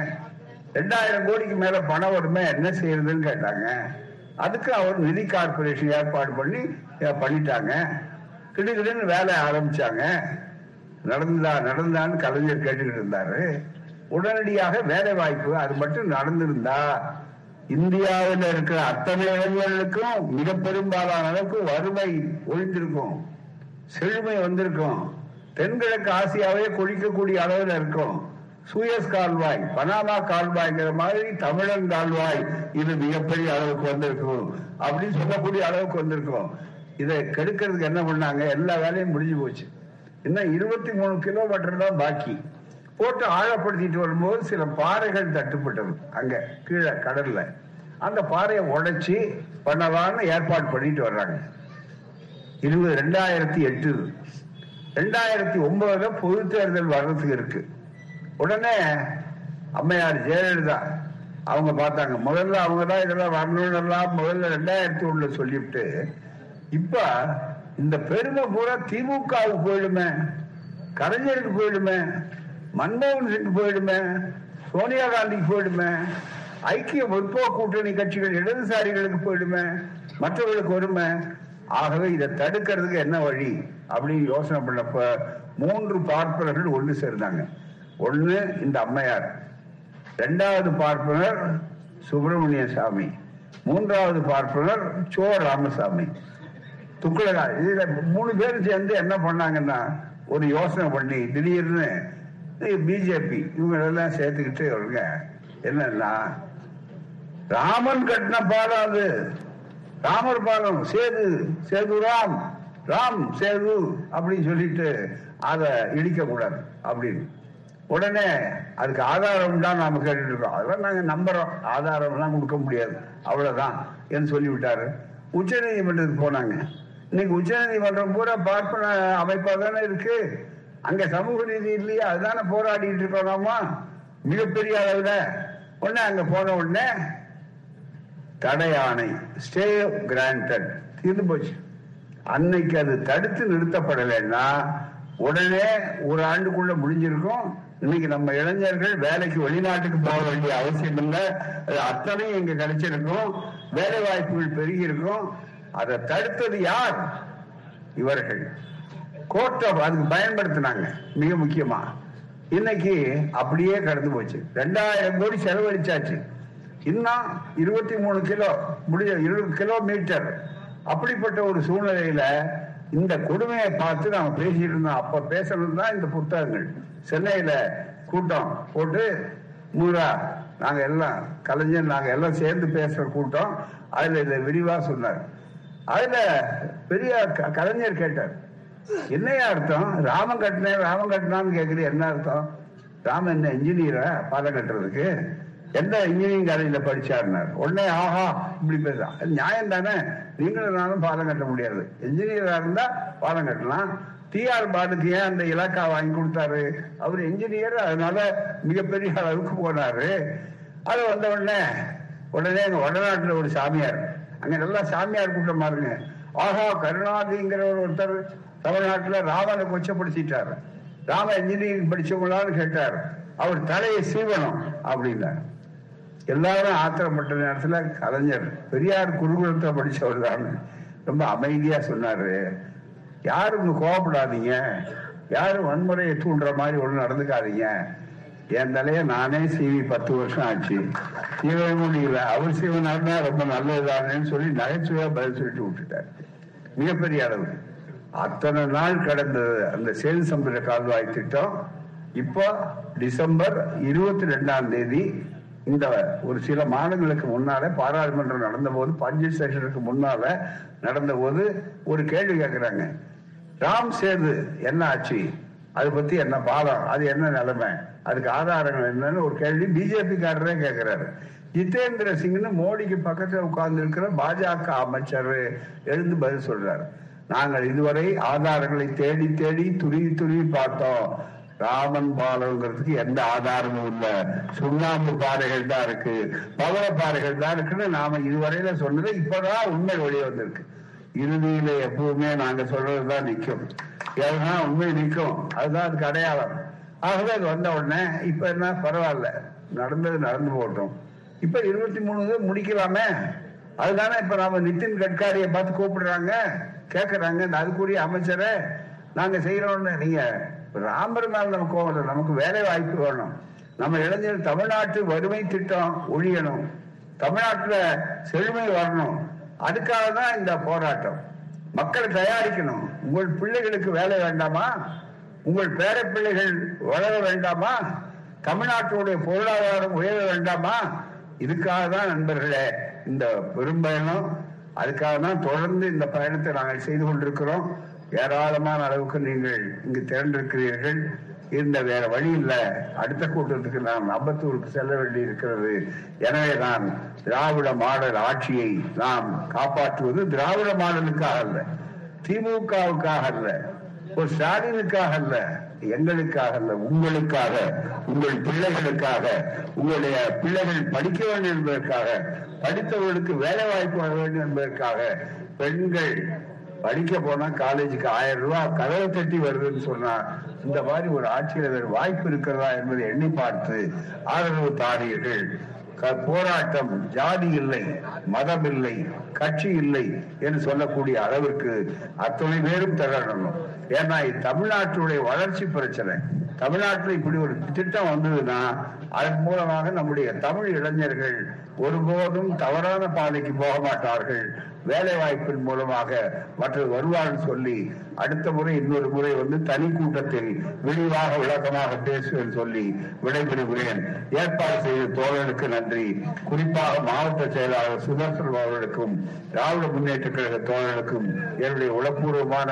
Speaker 1: ரெண்டாயிரம் கோடிக்கு மேல பணம் வருமே என்ன செய்யறதுன்னு கேட்டாங்க. அதுக்கு அவர் நிதி கார்பரேஷன் ஏற்பாடு பண்ணி பண்ணிட்டாங்க. கிடுகிடுன்னு வேலை ஆரம்பிச்சாங்க. நடந்தா நடந்தான்னு கலைஞர் கேட்டுக்கிட்டு இருந்தாரு. உடனடியாக வேலை வாய்ப்பு அது மட்டும் நடந்திருந்தா இந்தியாவில் இருக்கிற அத்தனை இளைஞர்களுக்கும் மிக பெரும்பாலான அளவுக்கு வறுமை ஒழிந்திருக்கும் செழுமை வந்திருக்கும். தென்கிழக்கு ஆசியாவே கொழிக்கக்கூடிய அளவில் இருக்கும். சூயஸ் கால்வாய் பனாமா கால்வாய்ங்கிற மாதிரி தமிழன் கால்வாய். இது மிகப்பெரிய அளவுக்கு வந்திருக்கும். அப்படின்னு சொல்லக்கூடிய அளவுக்கு வந்திருக்கும். இதை கெடுக்கிறதுக்கு என்ன பண்ணாங்க? எல்லா வேலையும் முடிஞ்சு போச்சு. இன்னும் இருபத்தி மூணு கிலோமீட்டர் தான் பாக்கி. போட்டு ஆழப்படுத்திட்டு வரும்போது சில பாறைகள் தட்டுப்பட்டது. அங்க கீழே கடல்ல. அந்த பாறையை உடைச்சி பண்ணலாம்னு ஏற்பாடு பண்ணிட்டு வர்றாங்க. இருபது ரெண்டாயிரத்தி எட்டு. ரெண்டாயிரத்தி ஒன்பதுல பொது தேர்தல் வர்றதுக்கு இருக்கு. உடனே அம்மையார் ஜெயலலிதா அவங்க பார்த்தாங்க. முதல்ல அவங்க தான் இதெல்லாம் வரணும்னு எல்லாம் முதல்ல ரெண்டாயிரத்தி ஒண்ணுல சொல்லிவிட்டு இப்ப இந்த பெருமை பூரா திமுகவுக்கு போயிடுமே கலைஞருக்கு போயிடுமே மன்மோகன் சிங் போயிடுமே சோனியா காந்திக்கு போயிடுமே ஐக்கிய முற்போக்கு கூட்டணி கட்சிகள் இடதுசாரிகளுக்கு போயிடுமே மற்றவர்களுக்கு வருமே. ஆகவே இதை தடுக்கிறதுக்கு என்ன வழி அப்படின்னு யோசனை பண்ணப்ப மூன்று பார்ப்பனர்கள் ஒன்று சேர்ந்தாங்க. ஒண்ணு இந்த அம்மையார் இரண்டாவது பார்ப்பனர் சுப்பிரமணிய சாமி மூன்றாவது பார்ப்பனர் சோ ராமசாமி. துக்குளகா இதுல மூணு பேரும் சேர்ந்து என்ன பண்ணாங்கன்னா ஒரு யோசனை பண்ணி திடீர்னு பிஜேபி இவங்க எல்லாம் சேர்த்துக்கிட்டு வருங்க. என்னன்னா ராமன் கட்டின பாலம் அது. ராமர் பாலம் சேது சேது ராம் ராம் சேது அப்படின்னு சொல்லிட்டு அதை இடிக்க கூடாது அப்படின்னு. உடனே அதுக்கு ஆதாரம் தான் நாம கேட்டுருக்கோம் இருக்கோம் அதெல்லாம் நாங்க நம்புறோம். ஆதாரம் எல்லாம் கொடுக்க முடியாது. அவ்வளவுதான். என்று சொல்லிவிட்டாரு? உச்ச நீதிமன்றத்துக்கு போனாங்க. இன்னைக்கு உச்ச நீதிமன்றம் பூரா பார்ப்பன அமைப்பா தானே இருக்கு. அங்க சமூக நீதி இல்லையா அதுதானே போராடிட்டு இருக்கோம் நாம மிகப்பெரிய அளவுல. உடனே அங்க போன உடனே தடை ஆணை ஸ்டே கிராண்டட் தீர்ந்து போச்சு. அன்னைக்கு அது தடுத்து நிறுத்தப்படலைன்னா உடனே ஒரு ஆண்டுக்குள்ள முடிஞ்சிருக்கும். இன்னைக்கு நம்ம இளைஞர்கள் வேலைக்கு வெளிநாட்டுக்கு போக வேண்டிய அவசியம் இல்லை அத்தனையும் இங்க கிடைச்சிருக்கும். வேலை வாய்ப்புகள் பெருகி இருக்கும் அதை தடுத்தது யார்? இவர்கள். கோர்ட்டை அதுக்கு பயன்படுத்தினாங்க. மிக முக்கியமா. இன்னைக்கு அப்படியே கடந்து போச்சு. ரெண்டாயிரம் கோடி செலவழிச்சாச்சு. இன்னும் இருபத்தி மூணு கிலோ முடிய இருபது கிலோமீட்டர். அப்படிப்பட்ட ஒரு சூழ்நிலையில இந்த கொடுமையை பார்த்து நாம பேசிட்டு இருந்தோம். அப்ப பேசுறது தான் இந்த புத்தகங்கள். சென்னையில கூட்டம் போட்டு மூரா நாங்க எல்லாம் கலைஞர் நாங்க எல்லாம் சேர்ந்து பேசுற கூட்டம். அதுல இதை விரிவா சொன்னார். அதுல பெரிய கலைஞர் கேட்டார். என்னையா அர்த்தம்? ராமன் கட்டினேன் ராமன் கட்டினான்னு கேக்குறது என்ன அர்த்தம்? ராமன் என்ன இன்ஜினியரா பாலம் கட்டுறதுக்கு? எந்த இன்ஜினியரிங் காலேஜில் படிச்சாருனார்? உடனே ஆஹா இப்படி பேசுறான் நியாயம் தானே? நீங்களும் நானும் பாலம் கட்ட முடியாது. இன்ஜினியராக இருந்தா பாலம் கட்டலாம். டிஆர் பாலுக்கு ஏன் அந்த இலாக்கா வாங்கி கொடுத்தாரு? அவர் இன்ஜினியர் அதனால மிகப்பெரிய அளவுக்கு போனாரு. அது வந்த உடனே உடனே எங்க வடநாட்டுல ஒரு சாமியார். அங்க நல்லா சாமியார் கூட்டம் பாருங்க. ஆஹா கருணாதிங்கிற ஒருத்தர் தமிழ்நாட்டுல ராமனை கொச்சப்படுத்திட்டாரு. ராம இன்ஜினியரிங் படிச்சவங்களான்னு கேட்டார். அவர் தலையை சீவனம் அப்படின்னார். எல்லாரும் ஆத்திரப்பட்ட நேரத்துல கலைஞர் பெரியார் குருகுலத்தை படிச்சவர் தான். ரொம்ப அமைதியா சொன்னாரு. யாரும் கோவப்படாதீங்க. யாரும் வன்முறையை தூண்டுற மாதிரி ஒன்று நடந்துக்காதீங்க. என் தலைய நானே சீவி பத்து வருஷம் ஆச்சு. சீவ முடியல. அவர் சீவனாருன்னா ரொம்ப நல்லதுதானேன்னு சொல்லி நகைச்சுவையா பதில் சொல்லிட்டு விட்டுட்டார். மிகப்பெரிய அளவு. அத்தனை நாள் கடந்த அந்த சேது சமுதிர கால்வாய் திட்டம் இப்போ டிசம்பர் இருபத்தி ரெண்டாம் தேதி இந்த ஒரு சில மாதங்களுக்கு முன்னால பாராளுமன்றம் நடந்த போது பட்ஜெட் செஷனுக்கு முன்னால நடந்த போது ஒரு கேள்வி கேட்கிறாங்க. ராம் சேது என்ன ஆச்சு அதை பத்தி என்ன பாலம் அது என்ன நிலைமை? அதுக்கு ஆதாரங்கள் என்னன்னு ஒரு கேள்வி பிஜேபி காரரே கேட்கிறாரு. ஜிதேந்திர சிங்னு மோடிக்கு பக்கத்துல உட்கார்ந்து இருக்கிற பாஜக அமைச்சர் எழுந்து பதில் சொல்றாரு. நாங்கள் இதுவரை ஆதாரங்களை தேடி தேடி துருவி துருவி பார்த்தோம். ராமன் பாலங்கிறதுக்கு எந்த ஆதாரமும் இல்லை. சுண்ணாம்பு பாறைகள் தான் இருக்கு. பவள பாறைகள் தான் இருக்குன்னு நாம இதுவரையில சொன்னது இப்பதான் உண்மை வெளியே வந்திருக்கு. இறுதியில எப்பவுமே நாங்க சொல்றதுதான் நிற்கும் ஏன்னா உண்மை நிற்கும் அதுதான் அதுக்கு அடையாளம். ஆகவே அது வந்த உடனே இப்ப என்ன? பரவாயில்ல. நடந்தது நடந்து போட்டோம். இப்ப இருபத்தி மூணு முடிக்கலாமே. அதுதானே இப்ப நாம நிதின் கட்காரியை பார்த்து கூப்பிடுறாங்க கேக்குறாங்க. அதுக்குரிய அமைச்சரை நாங்க செய்யறோம்னு நீங்க ராமர் மேல நமக்கு கோவம் நமக்கு வேலை வாய்ப்பு வேணும் நம்ம இளைஞர் தமிழ்நாட்டு வறுமை திட்டம் ஒழியணும். தமிழ்நாட்டில் செழுமை வரணும். அதுக்காக தான் இந்த போராட்டம். மக்களை தயாரிக்கணும். உங்கள் பிள்ளைகளுக்கு வேலை வேண்டாமா? உங்கள் பேர பிள்ளைகள் வளர வேண்டாமா? தமிழ்நாட்டுடைய பொருளாதாரம் உயர வேண்டாமா? இதுக்காக தான் நண்பர்களே இந்த பெரும்பயணம். அதுக்காக தான் தொடர்ந்து இந்த பயணத்தை நாங்கள் செய்து கொண்டிருக்கிறோம். ஏராளமான அளவுக்கு நீங்கள் இங்கு திரண்டிருக்கிறீர்கள். இருந்த வேற வழி இல்ல. அடுத்த கூட்டத்துக்கு நாம் அம்பத்தூருக்கு செல்ல வேண்டி இருக்கிறது எனவே நான் திராவிட மாடல் ஆட்சியை நாம் காப்பாற்றுவது திராவிட மாடலுக்காக அல்ல திமுகவுக்காக அல்ல ஒரு ஸ்டாலினுக்காக அல்ல எங்களுக்காக அல்ல உங்களுக்காக உங்கள் பிள்ளைகளுக்காக உங்களுடைய பிள்ளைகள் படிக்க வேண்டும் என்பதற்காக படித்தவர்களுக்கு வேலை வாய்ப்பு வர வேண்டும் என்பதற்காக பெண்கள் படிக்க போனா காலேஜுக்கு ஆயிரம் ரூபாய் கதவை தட்டி வருதுன்னு சொன்னா இந்த மாதிரி ஒரு ஆட்சியாளர் வாய்ப்பு இருக்கிறதா என்பதை எண்ணி பார்த்து ஆதரவு தாரியர்கள் க- போராட்டம் ஜாதி இல்லை மதம் இல்லை கட்சி இல்லை என்று சொல்லக்கூடிய அளவிற்கு அத்தனை பேரும் திரளணும். ஏன்னா தமிழ்நாட்டுடைய வளர்ச்சி பிரச்சனை. தமிழ்நாட்டில் இப்படி ஒரு திட்டம் வந்ததுன்னா அதன் மூலமாக நம்முடைய தமிழ் இளைஞர்கள் ஒருபோதும் தவறான பாதைக்கு போக மாட்டார்கள். வேலை வாய்ப்பின் மூலமாக மற்ற வருவார்கள் சொல்லி அடுத்த முறை இன்னொரு முறை வந்து தனி கூட்டத்தில் விரிவாக விளக்கமாக பேசுவேன் சொல்லி விடைபெறுகிறேன். ஏற்பாடு செய்த தோழர்களுக்கு நன்றி. குறிப்பாக மாவட்ட செயலாளர் சுதர்சன் அவர்களுக்கும் திராவிட முன்னேற்ற கழக தோழர்களுக்கும் என்னுடைய உளப்பூர்வமான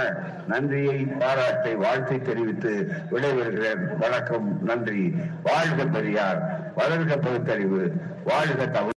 Speaker 1: நன்றியை பாராட்டை வாழ்த்தை தெரிவித்து விடைபெறுகிறேன். வணக்கம் நன்றி. வாழ்க பெரியார். வளர்க பகுத்தறிவு வாழ்க தமிழ்.